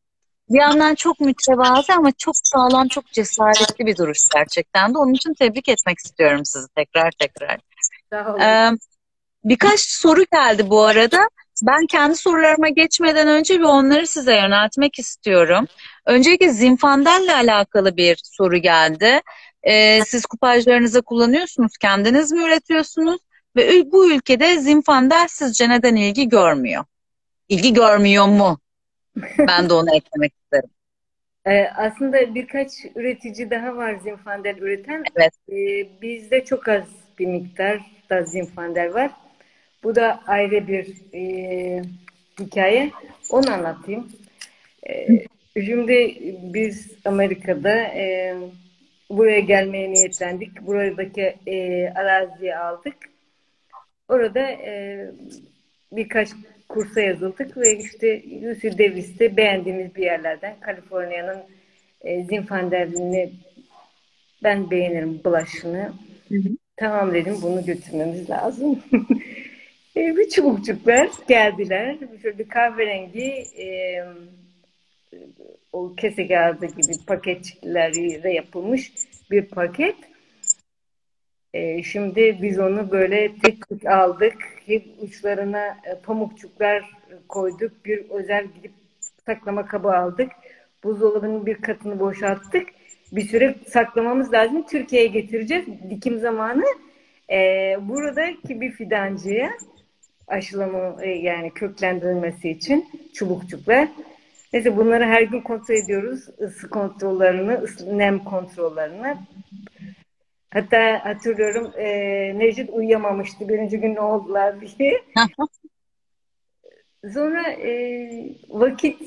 bir yandan çok mütevazı ama çok sağlam, çok cesaretli bir duruş gerçekten de. Onun için tebrik etmek istiyorum sizi tekrar tekrar. Ee, birkaç soru geldi bu arada. Ben kendi sorularıma geçmeden önce bir onları size yöneltmek istiyorum. Öncelikle Zinfandel'le alakalı bir soru geldi. Ee, siz kupajlarınızı kullanıyorsunuz, kendiniz mi üretiyorsunuz? Ve bu ülkede Zinfandel sizce neden ilgi görmüyor? İlgi görmüyor mu? Ben de onu eklemek isterim. Ee, aslında birkaç üretici daha var Zinfandel üreten. Evet. Ee, bizde çok az bir miktar da Zinfandel var. Bu da ayrı bir e, hikaye. Onu anlatayım. E, şimdi biz Amerika'da e, buraya gelmeye niyetlendik. Buradaki e, araziyi aldık. Orada e, birkaç kursa yazıldık ve işte UC Davis'te beğendiğimiz bir yerlerden Kaliforniya'nın e, Zinfanderliğini ben beğenirim bulaşını. Hı hı. Tamam dedim bunu götürmemiz lazım. e, bir çubukçuklar geldiler. Şöyle kahverengi e, o kese kağıdı gibi paketçiklerle yapılmış bir paket. E, şimdi biz onu böyle tek tek aldık. Hep uçlarına e, pamukçuklar koyduk. Bir özel gidip saklama kabı aldık. Buzdolabının bir katını boşalttık. Bir süre saklamamız lazım. Türkiye'ye getireceğiz. Dikim zamanı. E, buradaki bir fidancıya aşılama e, yani köklendirilmesi için çubukçuklar. Neyse bunları her gün kontrol ediyoruz. Isı kontrollerini, ısı, nem kontrollerini. Hatta hatırlıyorum e, Necdet uyuyamamıştı birinci gün ne oldular diye. Sonra e, vakit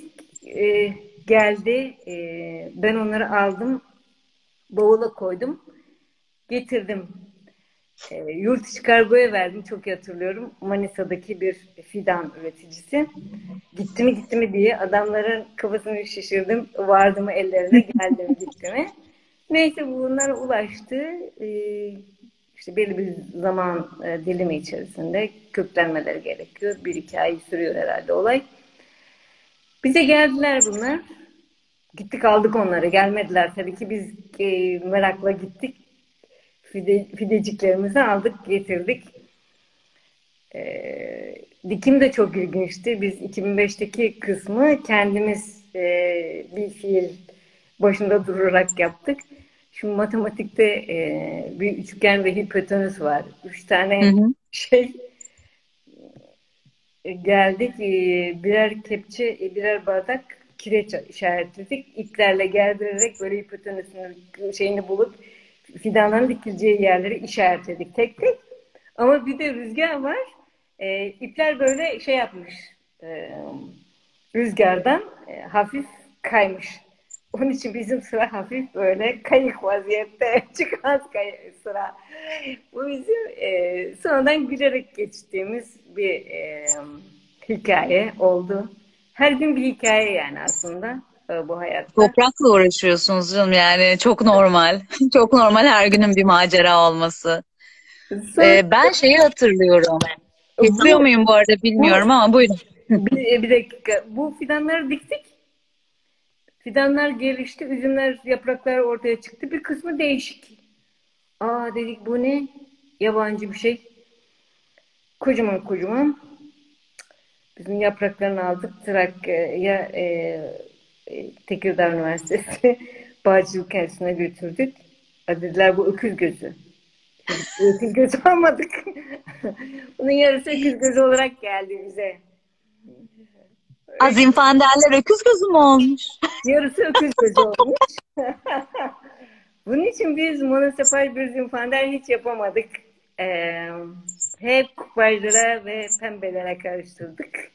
e, geldi. E, ben onları aldım. Bavula koydum. Getirdim. E, yurt içi kargoya verdim. Çok iyi hatırlıyorum. Manisa'daki bir fidan üreticisi. Gitti mi gitti mi diye adamların kafasını şişirdim. Vardı mı ellerine geldi mi gitti mi. Neyse bunlara ulaştı. Ee, işte belli bir zaman e, dilimi içerisinde köklenmeleri gerekiyor. Bir iki ay sürüyor herhalde olay. Bize geldiler bunlar. Gittik aldık onları. Gelmediler tabii ki biz e, merakla gittik. Fide, fideciklerimizi aldık getirdik. E, dikim de çok ilginçti. Biz 2005'teki kısmı kendimiz e, bir fiil başında durarak yaptık. Şimdi matematikte e, bir üçgen ve hipotenüs var. Üç tane hı hı. şey e, geldik. E, birer kepçe, e, birer bardak kireç işaretledik. İplerle gerdirerek böyle hipotenüsün şeyini bulup fidanların dikileceği yerleri işaretledik tek tek. Ama bir de rüzgar var. E, ipler böyle şey yapmış. E, rüzgardan e, hafif kaymış. Onun için bizim sıra hafif böyle kayık vaziyette çıkan kayık sıra. Bu bizim e, sonradan gülerek geçtiğimiz bir e, hikaye oldu. Her gün bir hikaye yani aslında. E, bu hayatta. Toprakla uğraşıyorsunuz canım yani çok normal. çok normal her günün bir macera olması. Ee, ben şeyi hatırlıyorum. Getiriyor muyum bu arada bilmiyorum bu, ama buyurun. bir, bir dakika. Bu fidanları diktik. Fidanlar gelişti. Üzümler, yapraklar ortaya çıktı. Bir kısmı değişik. Aa dedik bu ne? Yabancı bir şey. Kocaman kocaman. Bizim yapraklarını aldık. Trakya'ya e, e, Tekirdağ Üniversitesi Bağcılık Enstitüsü'ne götürdük. Dediler bu öküz gözü. öküz gözü almadık. Bunun yarısı öküz gözü olarak geldi bize. Azim Fanderler öküz gözü mü olmuş? Yarısı öküz gözü olmuş. Bunun için biz monosepal bir zinfander hiç yapamadık. Ee, hep kupaylara ve pembelere karıştırdık.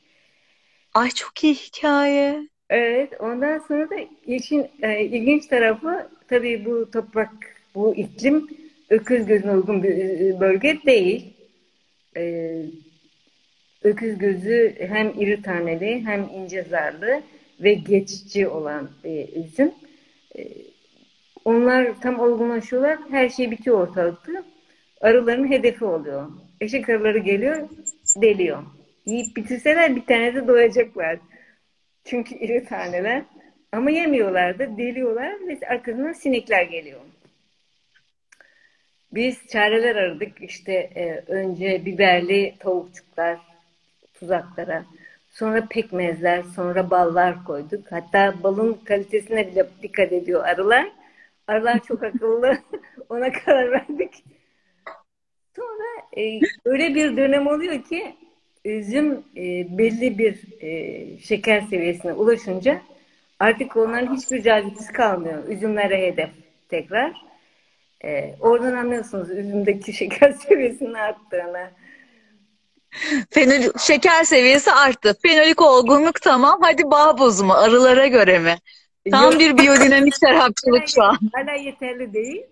Ay çok iyi hikaye. Evet, ondan sonra da işin e, ilginç tarafı tabii bu toprak, bu iklim öküz gözüne uygun bir e, bölge değil. E, öküz gözü hem iri taneli hem ince zarlı ve geçici olan bir üzüm. E, onlar tam olgunlaşıyorlar, her şey bitiyor ortalıkta. Arıların hedefi oluyor. Eşek arıları geliyor, deliyor. Yiyip bitirseler bir tane de doyacaklar. Çünkü iri taneler. Ama yemiyorlar da deliyorlar ve arkasından sinekler geliyor. Biz çareler aradık. İşte e, önce biberli tavukçuklar tuzaklara. Sonra pekmezler, sonra ballar koyduk. Hatta balın kalitesine bile dikkat ediyor arılar. Arılar çok akıllı. Ona karar verdik. Sonra e, öyle bir dönem oluyor ki üzüm e, belli bir e, şeker seviyesine ulaşınca artık onların hiçbir cazibesi kalmıyor. Üzümlere hedef tekrar. E, oradan anlıyorsunuz üzümdeki şeker seviyesinin arttığını. Fenol, şeker seviyesi arttı. Fenolik olgunluk tamam. Hadi bağ bozumu arılara göre mi? Tam Yok. bir biyodinamik şarapçılık şu an. Hala yeterli değil.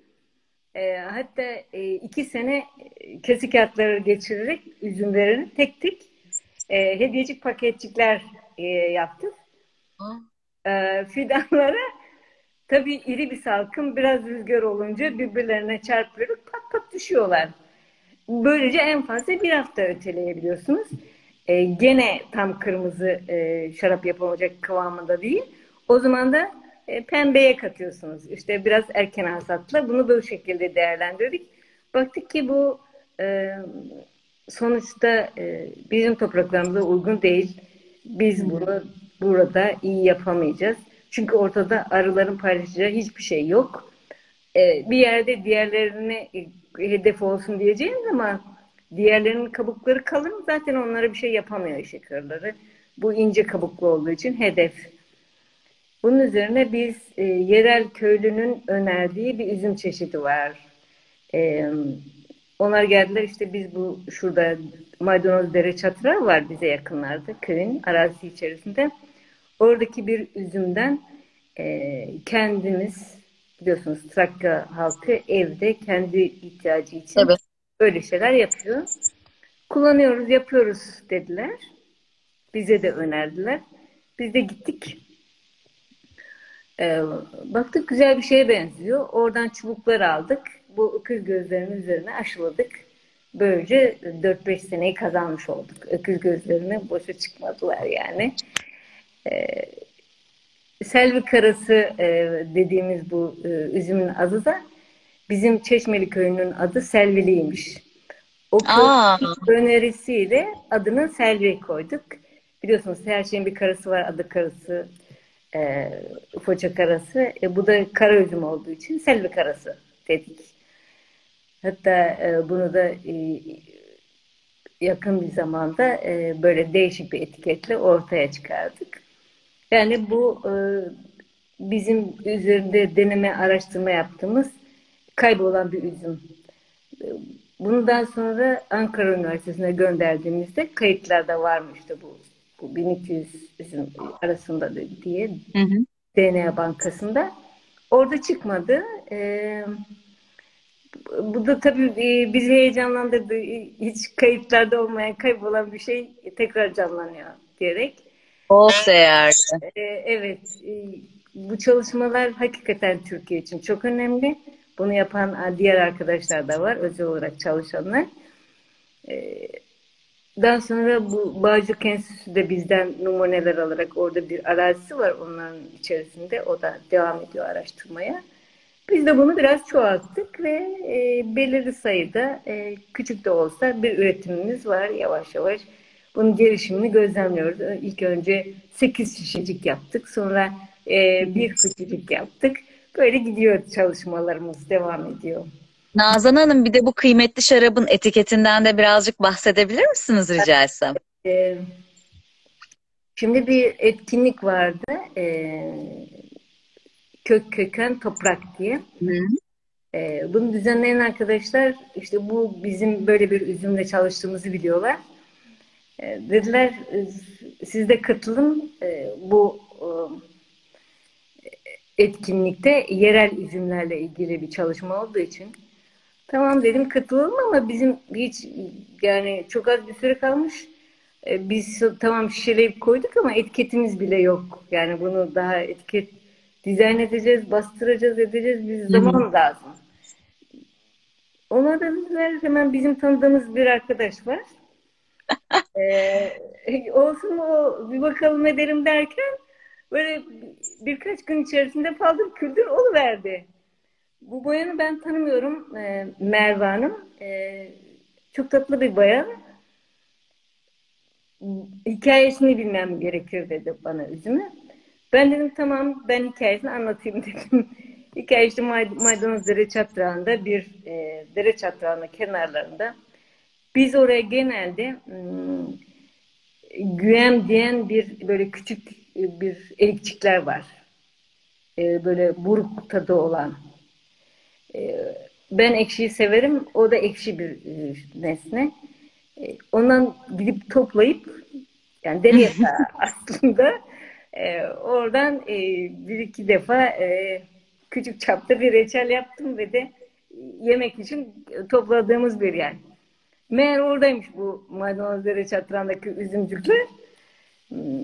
E, hatta e, iki sene e, kesik kağıtları geçirerek üzümlerini tek tek e, hediyecik paketçikler e, yaptık. E, fidanlara tabii iri bir salkım biraz rüzgar olunca birbirlerine çarpıyor pat pat düşüyorlar. Böylece en fazla bir hafta öteleyebiliyorsunuz. E, gene tam kırmızı e, şarap yapamayacak kıvamında değil. O zaman da e, pembeye katıyorsunuz. İşte biraz erken hasatla bunu bu şekilde değerlendirdik. Baktık ki bu e, sonuçta e, bizim topraklarımıza uygun değil. Biz bunu burada iyi yapamayacağız. Çünkü ortada arıların paylaşacağı hiçbir şey yok. E, bir yerde diğerlerine hedef olsun diyeceğiz ama diğerlerinin kabukları kalın zaten onlara bir şey yapamıyor eşek arıları. Bu ince kabuklu olduğu için hedef bunun üzerine biz e, yerel köylünün önerdiği bir üzüm çeşidi var. E, onlar geldiler işte biz bu şurada Maydanoz Dere Çatıra var bize yakınlarda köyün arazisi içerisinde. Oradaki bir üzümden e, kendimiz biliyorsunuz Trakya halkı evde kendi ihtiyacı için evet. böyle şeyler yapıyor. Kullanıyoruz, yapıyoruz dediler. Bize de önerdiler. Biz de gittik e, baktık güzel bir şeye benziyor. Oradan çubuklar aldık. Bu öküz gözlerinin üzerine aşıladık. Böylece 4-5 seneyi kazanmış olduk. Öküz gözlerine boşa çıkmadılar yani. E, Selvi karası e, dediğimiz bu e, üzümün adı da bizim Çeşmeli köyünün adı Selviliymiş. O köy önerisiyle adını Selvi koyduk. Biliyorsunuz her şeyin bir karısı var, adı karısı e, Foça karası. E, bu da kara üzüm olduğu için selvi karası dedik. Hatta e, bunu da e, yakın bir zamanda e, böyle değişik bir etiketle ortaya çıkardık. Yani bu e, bizim üzerinde deneme araştırma yaptığımız kaybolan bir üzüm. Bundan sonra Ankara Üniversitesi'ne gönderdiğimizde kayıtlarda varmıştı bu bu 1200 üzüm arasında diye hı hı. DNA bankasında. Orada çıkmadı. Ee, bu da tabii bizi heyecanlandırdı. Hiç kayıtlarda olmayan, kaybolan bir şey tekrar canlanıyor diyerek. Değerli. Ee, evet, e, bu çalışmalar hakikaten Türkiye için çok önemli. Bunu yapan diğer arkadaşlar da var, özel olarak çalışanlar. Ee, daha sonra bu Bağcık Enstitüsü de bizden numuneler alarak orada bir arazisi var onların içerisinde. O da devam ediyor araştırmaya. Biz de bunu biraz çoğalttık ve e, belirli sayıda e, küçük de olsa bir üretimimiz var yavaş yavaş. Bunun gelişimini gözlemliyoruz. İlk önce 8 şişecik yaptık. Sonra e, bir fıçıcık yaptık. Böyle gidiyor çalışmalarımız devam ediyor. Nazan Hanım bir de bu kıymetli şarabın etiketinden de birazcık bahsedebilir misiniz rica etsem? Ee, şimdi bir etkinlik vardı. Ee, kök köken toprak diye. Ee, bunu düzenleyen arkadaşlar işte bu bizim böyle bir üzümle çalıştığımızı biliyorlar. Ee, dediler siz de katılın ee, bu etkinlikte yerel üzümlerle ilgili bir çalışma olduğu için Tamam dedim katılalım ama bizim hiç yani çok az bir süre kalmış. Ee, biz tamam şişeleyip koyduk ama etiketimiz bile yok. Yani bunu daha etiket dizayn edeceğiz, bastıracağız, edeceğiz. Biz zaman lazım. Ona da dediler hemen bizim tanıdığımız bir arkadaş var. ee, olsun o bir bakalım edelim derken böyle birkaç gün içerisinde paldır küldür verdi. Bu bayanı ben tanımıyorum e, Merve Hanım. E, çok tatlı bir bayan. Hikayesini bilmem gerekir dedi bana üzümü. Ben dedim tamam ben hikayesini anlatayım dedim. Hikaye işte Maydanoz Dere Çatrağı'nda bir e, dere çatrağının kenarlarında. Biz oraya genelde hmm, güem diyen bir böyle küçük bir erikçikler var. E, böyle buruk tadı olan ben ekşiyi severim. O da ekşi bir e, nesne. Ee, ondan gidip toplayıp yani deri aslında e, oradan e, bir iki defa küçük çapta bir reçel yaptım ve de yemek için topladığımız bir yer. Meğer oradaymış bu maydanozları çatrandaki üzümcükler. Hmm,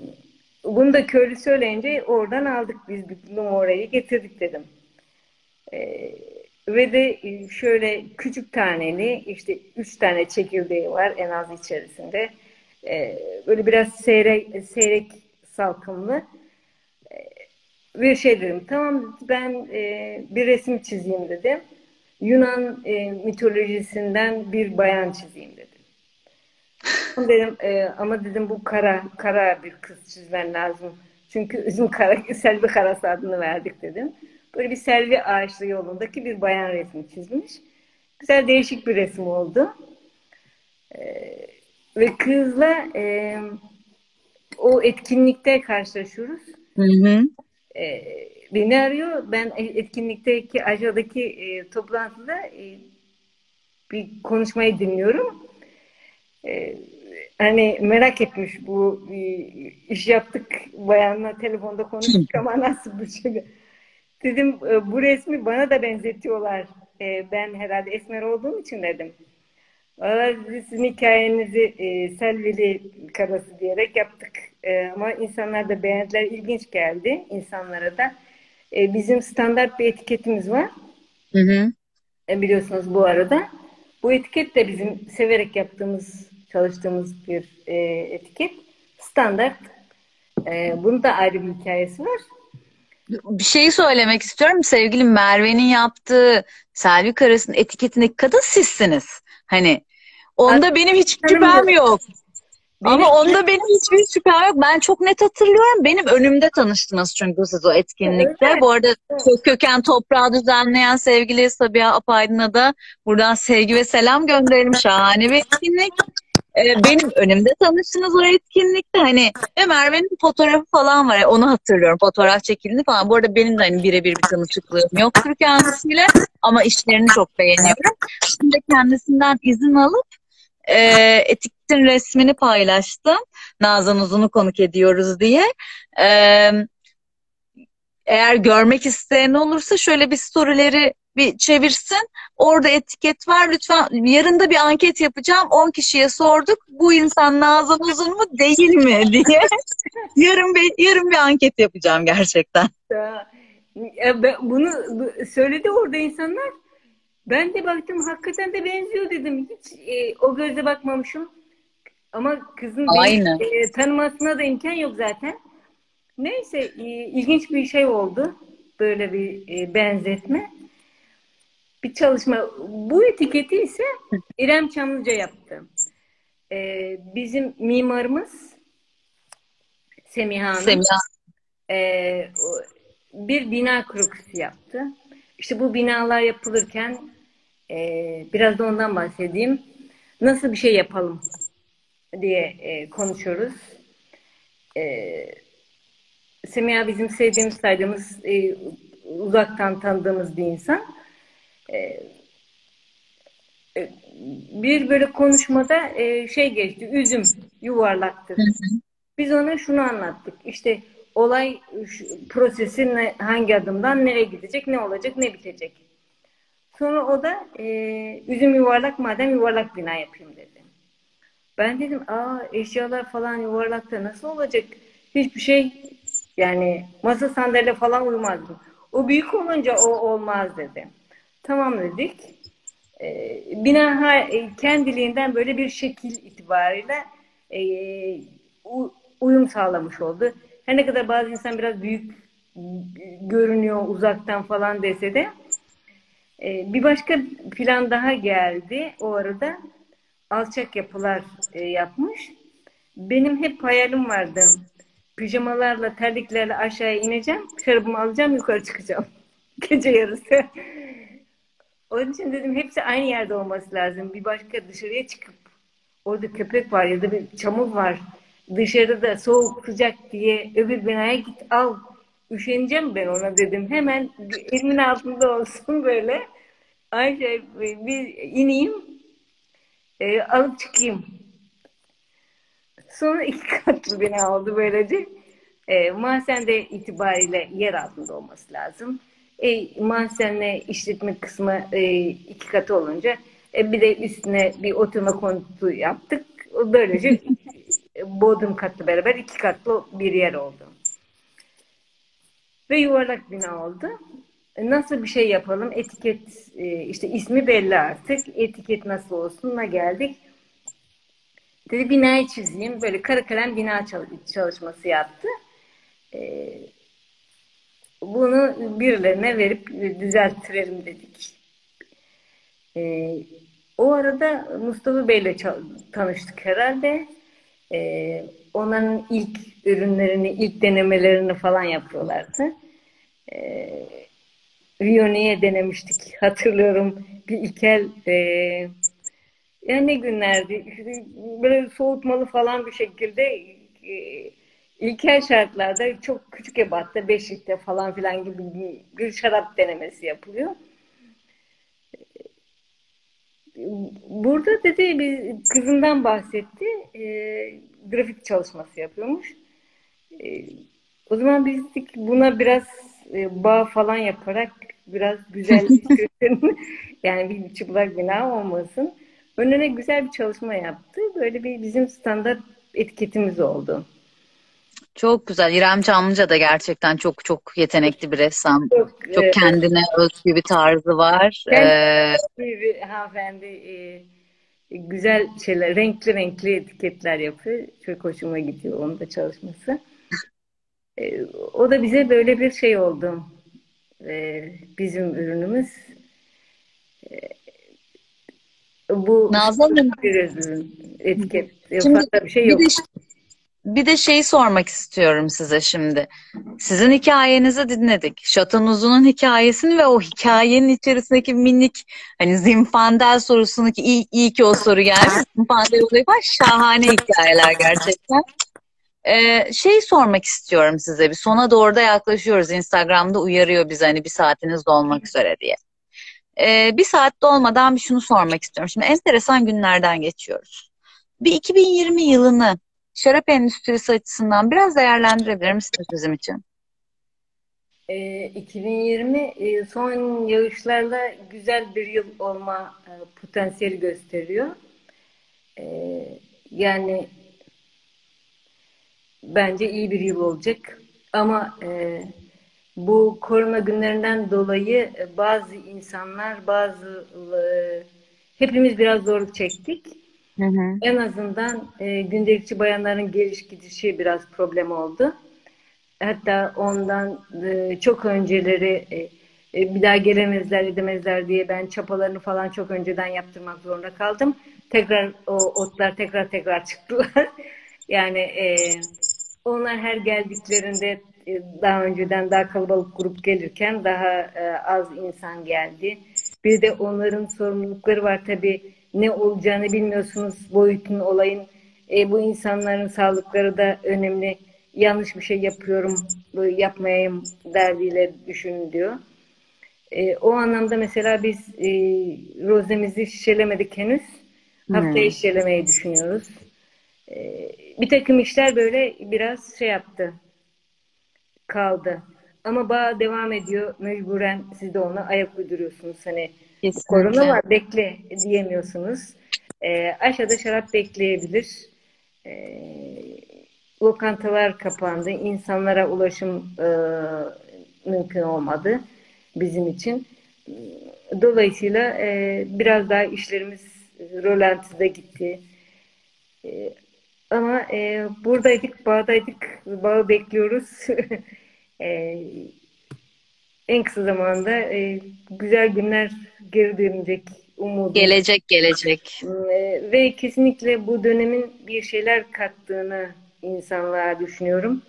bunu da köylü söyleyince oradan aldık biz bir numarayı getirdik dedim. Ee, ve de e, şöyle küçük taneli işte üç tane çekirdeği var en az içerisinde. E, böyle biraz seyrek, seyrek salkımlı e, bir şey dedim. Tamam ben bir resim çizeyim dedim. Yunan mitolojisinden bir bayan çizeyim dedim. dedim ama dedim bu kara kara bir kız çizmen lazım. Çünkü üzüm kara, Selvi Karası adını verdik dedim. Böyle bir selvi ağaçlı yolundaki bir bayan resmi çizmiş. Güzel değişik bir resim oldu. Ee, ve kızla e, o etkinlikte karşılaşıyoruz. Hı hı. Ee, beni arıyor. Ben etkinlikteki aşağıdaki e, toplantıda e, bir konuşmayı dinliyorum. E, hani merak etmiş bu e, iş yaptık bayanla telefonda konuştuk ama nasıl bir şey Dedim e, bu resmi bana da benzetiyorlar. E, ben herhalde esmer olduğum için dedim. Valla sizin hikayenizi e, Selvili karası diyerek yaptık. Ama insanlar da beğendiler. ilginç geldi insanlara da. Bizim standart bir etiketimiz var. Hı hı. Biliyorsunuz bu arada. Bu etiket de bizim severek yaptığımız, çalıştığımız bir etiket. Standart. Bunun da ayrı bir hikayesi var bir şey söylemek istiyorum. Sevgili Merve'nin yaptığı Selvi Karas'ın etiketindeki kadın sizsiniz. Hani onda Aslında benim hiç şüphem yok. Benim Ama onda benim hiçbir şüphem yok. Ben çok net hatırlıyorum. Benim önümde tanıştınız çünkü siz o etkinlikte. Evet. Bu arada Kök Köken Toprağı düzenleyen sevgili Sabiha Apaydın'a da buradan sevgi ve selam gönderelim. Şahane bir etkinlik e, benim önümde tanıştınız o etkinlikte. Hani ve Merve'nin fotoğrafı falan var. Onu hatırlıyorum. Fotoğraf çekildiğini falan. Bu arada benim de hani birebir bir tanışıklığım yoktur kendisiyle. Ama işlerini çok beğeniyorum. Şimdi kendisinden izin alıp e, etiketin resmini paylaştım. Nazan Uzun'u konuk ediyoruz diye. E, eğer görmek isteyen olursa şöyle bir storyleri bir çevirsin. Orada etiket var. Lütfen yarın da bir anket yapacağım. 10 kişiye sorduk. Bu insan Nazan Uzun mu değil mi diye. yarın bir, yarın bir anket yapacağım gerçekten. Bunu söyledi orada insanlar. Ben de baktım hakikaten de benziyor dedim. Hiç e, o gözle bakmamışım. Ama kızın Aynen. beni e, tanımasına da imkan yok zaten. Neyse e, ilginç bir şey oldu. Böyle bir e, benzetme. Bir çalışma. Bu etiketi ise İrem Çamlıca yaptı. E, bizim mimarımız Semiha Hanım. Semiha. E, bir bina krokusu yaptı. İşte bu binalar yapılırken e, biraz da ondan bahsedeyim. Nasıl bir şey yapalım diye e, konuşuyoruz. E, Semiha bizim sevdiğimiz, saydığımız, e, uzaktan tanıdığımız bir insan. E, e, bir böyle konuşmada e, şey geçti, üzüm yuvarlaktır. Biz ona şunu anlattık. İşte olay prosesi ne, hangi adımdan nereye gidecek, ne olacak, ne bitecek. Sonra o da e, üzüm yuvarlak madem yuvarlak bina yapayım dedi. Ben dedim aa eşyalar falan yuvarlakta nasıl olacak? Hiçbir şey yani masa sandalye falan uymaz. O büyük olunca o olmaz dedi. Tamam dedik. E, bina e, kendiliğinden böyle bir şekil itibariyle e, uyum sağlamış oldu. Her ne kadar bazı insan biraz büyük görünüyor uzaktan falan dese de e, bir başka plan daha geldi o arada. Alçak yapılar e, yapmış. Benim hep hayalim vardı. Pijamalarla, terliklerle aşağıya ineceğim. Şarabımı alacağım, yukarı çıkacağım. Gece yarısı. Onun için dedim hepsi aynı yerde olması lazım. Bir başka dışarıya çıkıp orada köpek var ya da bir çamur var dışarıda soğuk sıcak diye öbür binaya git al. Üşeneceğim ben ona dedim. Hemen elimin altında olsun böyle. Ayşe bir ineyim e, alıp çıkayım. Sonra iki katlı bina oldu böylece. E, mahzende itibariyle yer altında olması lazım. E, mahzenle işletme kısmı e, iki katı olunca e, bir de üstüne bir oturma konutu yaptık. Böylece bodrum katlı beraber iki katlı bir yer oldu. Ve yuvarlak bina oldu. E, nasıl bir şey yapalım? Etiket e, işte ismi belli artık. Etiket nasıl olsunla geldik. Dedi binayı çizeyim. Böyle kara kalem bina çalışması yaptı. E, bunu birilerine verip düzelttirelim dedik. O arada Mustafa Bey'le tanıştık herhalde e, onların ilk ürünlerini, ilk denemelerini falan yapıyorlardı. E, Viyoni'ye denemiştik. Hatırlıyorum bir ilkel e, yani ne günlerdi böyle soğutmalı falan bir şekilde e, ilkel şartlarda çok küçük ebatta beşikte falan filan gibi bir, bir şarap denemesi yapılıyor. Burada dedi bir kızından bahsetti. E, grafik çalışması yapıyormuş. E, o zaman biz dedik buna biraz e, bağ falan yaparak biraz güzel yani bir çıplak bina olmasın. Önüne güzel bir çalışma yaptı. Böyle bir bizim standart etiketimiz oldu. Çok güzel. İrem Çamlıca da gerçekten çok çok yetenekli bir ressam. Çok, çok kendine özgü bir tarzı var. Ee, bir hanımefendi e, güzel şeyler, renkli renkli etiketler yapıyor. Çok hoşuma gidiyor onun da çalışması. E, o da bize böyle bir şey oldu. E, bizim ürünümüz. E, bu Nazan ürün, etiket. Şimdi, bir şey yok. De, bir de şeyi sormak istiyorum size şimdi. Sizin hikayenizi dinledik. Şatonuzunun hikayesini ve o hikayenin içerisindeki minik hani Zimfandel sorusunu ki iyi, iyi ki o soru geldi. Zimfandel olayı var. Şahane hikayeler gerçekten. Ee, şey sormak istiyorum size. Bir sona doğru da yaklaşıyoruz. Instagram'da uyarıyor bizi hani bir saatiniz dolmak üzere diye. Ee, bir saat dolmadan bir şunu sormak istiyorum. Şimdi enteresan günlerden geçiyoruz. Bir 2020 yılını şarap endüstrisi açısından biraz değerlendirebilir misiniz bizim için? E, 2020 e, son yağışlarla güzel bir yıl olma e, potansiyeli gösteriyor. E, yani bence iyi bir yıl olacak. Ama e, bu korona günlerinden dolayı bazı insanlar, bazı hepimiz biraz zorluk çektik. Hı. En azından e, gündelikçi bayanların geliş gidişi biraz problem oldu. Hatta ondan e, çok önceleri e, e, bir daha gelemezler edemezler diye ben çapalarını falan çok önceden yaptırmak zorunda kaldım. Tekrar o otlar tekrar tekrar çıktılar. yani e, onlar her geldiklerinde e, daha önceden daha kalabalık grup gelirken daha e, az insan geldi. Bir de onların sorumlulukları var tabii ne olacağını bilmiyorsunuz boyutun olayın. E, bu insanların sağlıkları da önemli. Yanlış bir şey yapıyorum, yapmayayım derdiyle düşünün diyor. E, o anlamda mesela biz e, rozemizi şişelemedik henüz. Haftaya hmm. şişelemeyi düşünüyoruz. E, bir takım işler böyle biraz şey yaptı, kaldı. Ama bağ devam ediyor. Mecburen siz de ona ayak uyduruyorsunuz. Hani Kesinlikle. korona var bekle diyemiyorsunuz. E, aşağıda şarap bekleyebilir. E, lokantalar kapandı. İnsanlara ulaşım e, mümkün olmadı bizim için. Dolayısıyla e, biraz daha işlerimiz rolantide gitti. E, ama e, buradaydık, bağdaydık, bağı bekliyoruz. e, en kısa zamanda e, güzel günler geri dönecek umudu. Gelecek, gelecek. E, ve kesinlikle bu dönemin bir şeyler kattığını insanlığa düşünüyorum.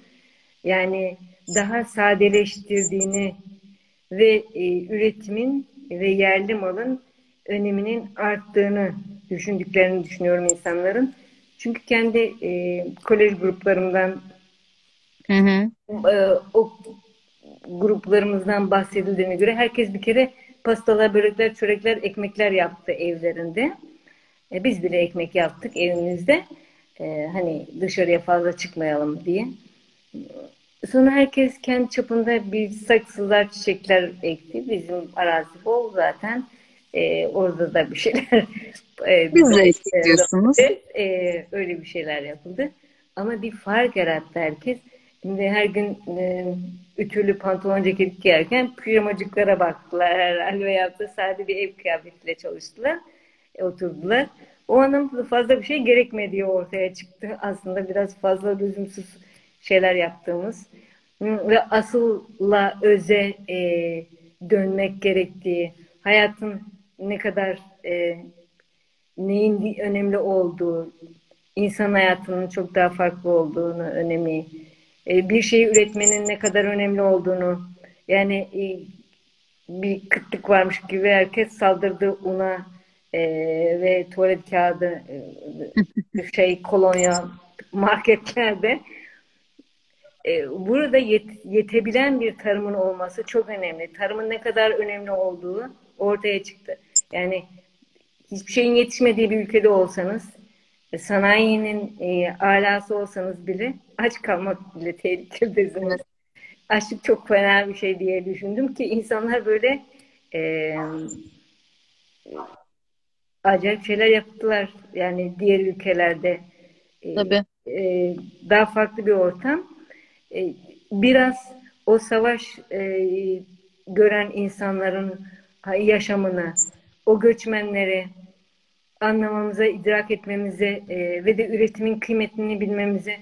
Yani daha sadeleştirdiğini ve e, üretimin ve yerli malın öneminin arttığını düşündüklerini düşünüyorum insanların. Çünkü kendi e, kolej gruplarımdan hı hı. E, o gruplarımızdan bahsedildiğine göre herkes bir kere pastalar, börekler, çörekler, ekmekler yaptı evlerinde. E, biz bile ekmek yaptık evimizde. E, hani dışarıya fazla çıkmayalım diye. Sonra herkes kendi çapında bir saksılar, çiçekler ekti. Bizim arazi bol zaten. E, orada da bir şeyler e, Biz de eksik diyorsunuz. E, öyle bir şeyler yapıldı. Ama bir fark yarattı herkes. Şimdi her gün e, ütülü pantolon ceket giyerken pijamacıklara baktılar herhalde veya da sadece bir ev kıyafetiyle çalıştılar. E, oturdular. O anlamda fazla bir şey gerekmediği ortaya çıktı. Aslında biraz fazla lüzumsuz şeyler yaptığımız ve asılla öze e, dönmek gerektiği, hayatın ne kadar e, neyin önemli olduğu, insan hayatının çok daha farklı olduğunu, önemi, e, bir şeyi üretmenin ne kadar önemli olduğunu, yani e, bir kıtlık varmış gibi herkes saldırdı una e, ve tuvalet kağıdı, şey kolonya marketlerde. Burada yet, yetebilen bir tarımın olması çok önemli. Tarımın ne kadar önemli olduğu ortaya çıktı. Yani hiçbir şeyin yetişmediği bir ülkede olsanız, sanayinin e, alası olsanız bile aç kalmak bile tehlikedesiniz. Açlık çok fena bir şey diye düşündüm ki insanlar böyle e, acayip şeyler yaptılar. Yani diğer ülkelerde e, Tabii. E, daha farklı bir ortam. E, biraz o savaş e, gören insanların yaşamını, o göçmenleri, anlamamıza, idrak etmemize e, ve de üretimin kıymetini bilmemize,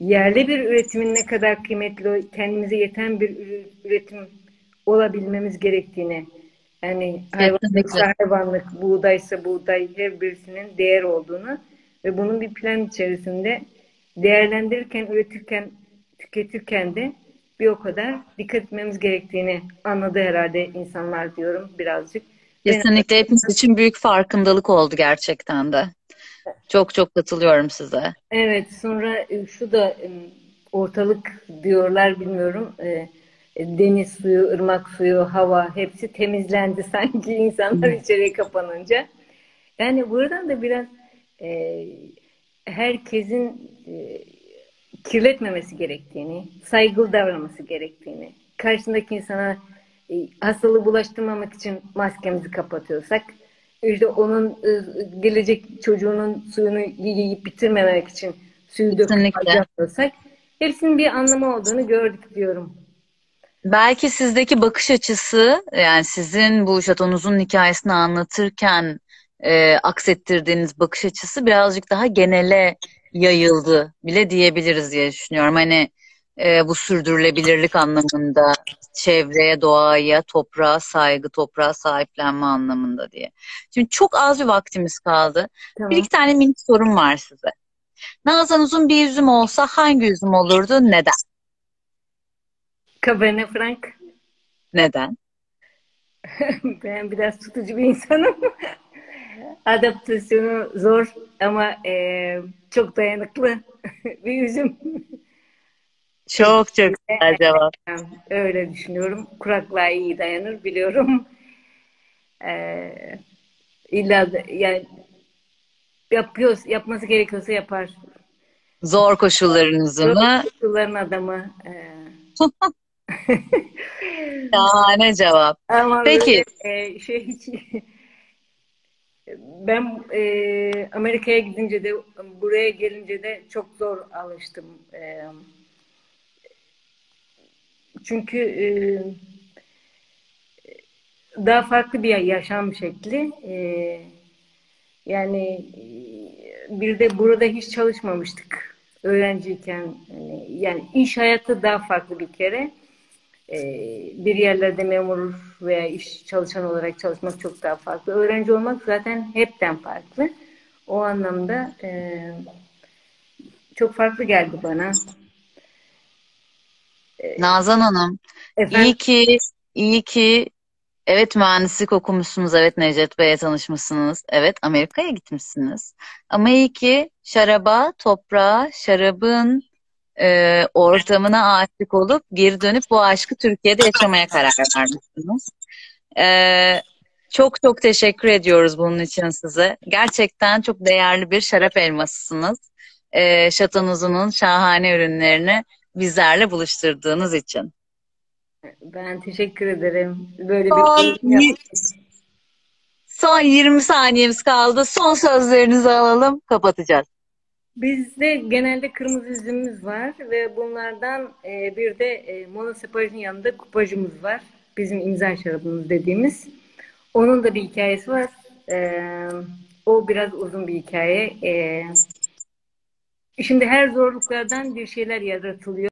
yerli bir üretimin ne kadar kıymetli, kendimize yeten bir üretim olabilmemiz gerektiğini, yani hayvanlıksa hayvanlık, buğdaysa buğday, her birisinin değer olduğunu ve bunun bir plan içerisinde değerlendirirken, üretirken, tüketirken de bir o kadar dikkat etmemiz gerektiğini anladı herhalde insanlar diyorum birazcık. Kesinlikle hepimiz için büyük farkındalık oldu gerçekten de. Çok çok katılıyorum size. Evet sonra e, şu da e, ortalık diyorlar bilmiyorum. E, deniz suyu, ırmak suyu, hava hepsi temizlendi sanki insanlar içeriye kapanınca. Yani buradan da biraz herkesin kirletmemesi gerektiğini, saygılı davranması gerektiğini, karşısındaki insana e, hastalığı bulaştırmamak için maskemizi kapatıyorsak, işte onun e, gelecek çocuğunun suyunu yiyip bitirmemek için suyu döküp harcamıyorsak, hepsinin bir anlamı olduğunu gördük diyorum. Belki sizdeki bakış açısı, yani sizin bu şatonuzun hikayesini anlatırken e, aksettirdiğiniz bakış açısı birazcık daha genele yayıldı bile diyebiliriz diye düşünüyorum. Hani e, bu sürdürülebilirlik anlamında, çevreye, doğaya, toprağa saygı, toprağa sahiplenme anlamında diye. Şimdi çok az bir vaktimiz kaldı. Tamam. Bir iki tane minik sorum var size. Nazan uzun bir yüzüm olsa hangi yüzüm olurdu? Neden? Cabernet Franc. Neden? ben biraz tutucu bir insanım. Adaptasyonu zor ama e, çok dayanıklı bir yüzüm. Çok çok güzel cevap. Öyle düşünüyorum. Kuraklığa iyi dayanır biliyorum. Ee, illa da, yani yapıyoruz, yapması gerekiyorsa yapar. Zor koşullarınızı mı? Zor koşulların adamı. E... Şahane cevap. Ama Peki. Böyle, e, şey hiç ben e, Amerika'ya gidince de buraya gelince de çok zor alıştım. E, çünkü e, daha farklı bir yaşam şekli. E, yani bir de burada hiç çalışmamıştık öğrenciyken. Yani, yani iş hayatı daha farklı bir kere. E, bir yerlerde memur veya iş çalışan olarak çalışmak çok daha farklı. Öğrenci olmak zaten hepten farklı. O anlamda e, çok farklı geldi bana. Nazan Hanım, Efendim? iyi ki iyi ki evet mühendislik okumuşsunuz, evet Necdet Bey'e tanışmışsınız, evet Amerika'ya gitmişsiniz. Ama iyi ki şaraba, toprağa, şarabın e, ortamına aşık olup geri dönüp bu aşkı Türkiye'de yaşamaya karar vermişsiniz. E, çok çok teşekkür ediyoruz bunun için size. Gerçekten çok değerli bir şarap elmasısınız. E, şatonuzunun şahane ürünlerini bizlerle buluşturduğunuz için. Ben teşekkür ederim. Böyle bir Son 20 saniyemiz kaldı. Son sözlerinizi alalım. Kapatacağız. Bizde genelde kırmızı üzümümüz var ve bunlardan e, bir de e, monosepajın yanında kupajımız var. Bizim imza şarabımız dediğimiz. Onun da bir hikayesi var. E, o biraz uzun bir hikaye. Şimdi her zorluklardan bir şeyler yaratılıyor.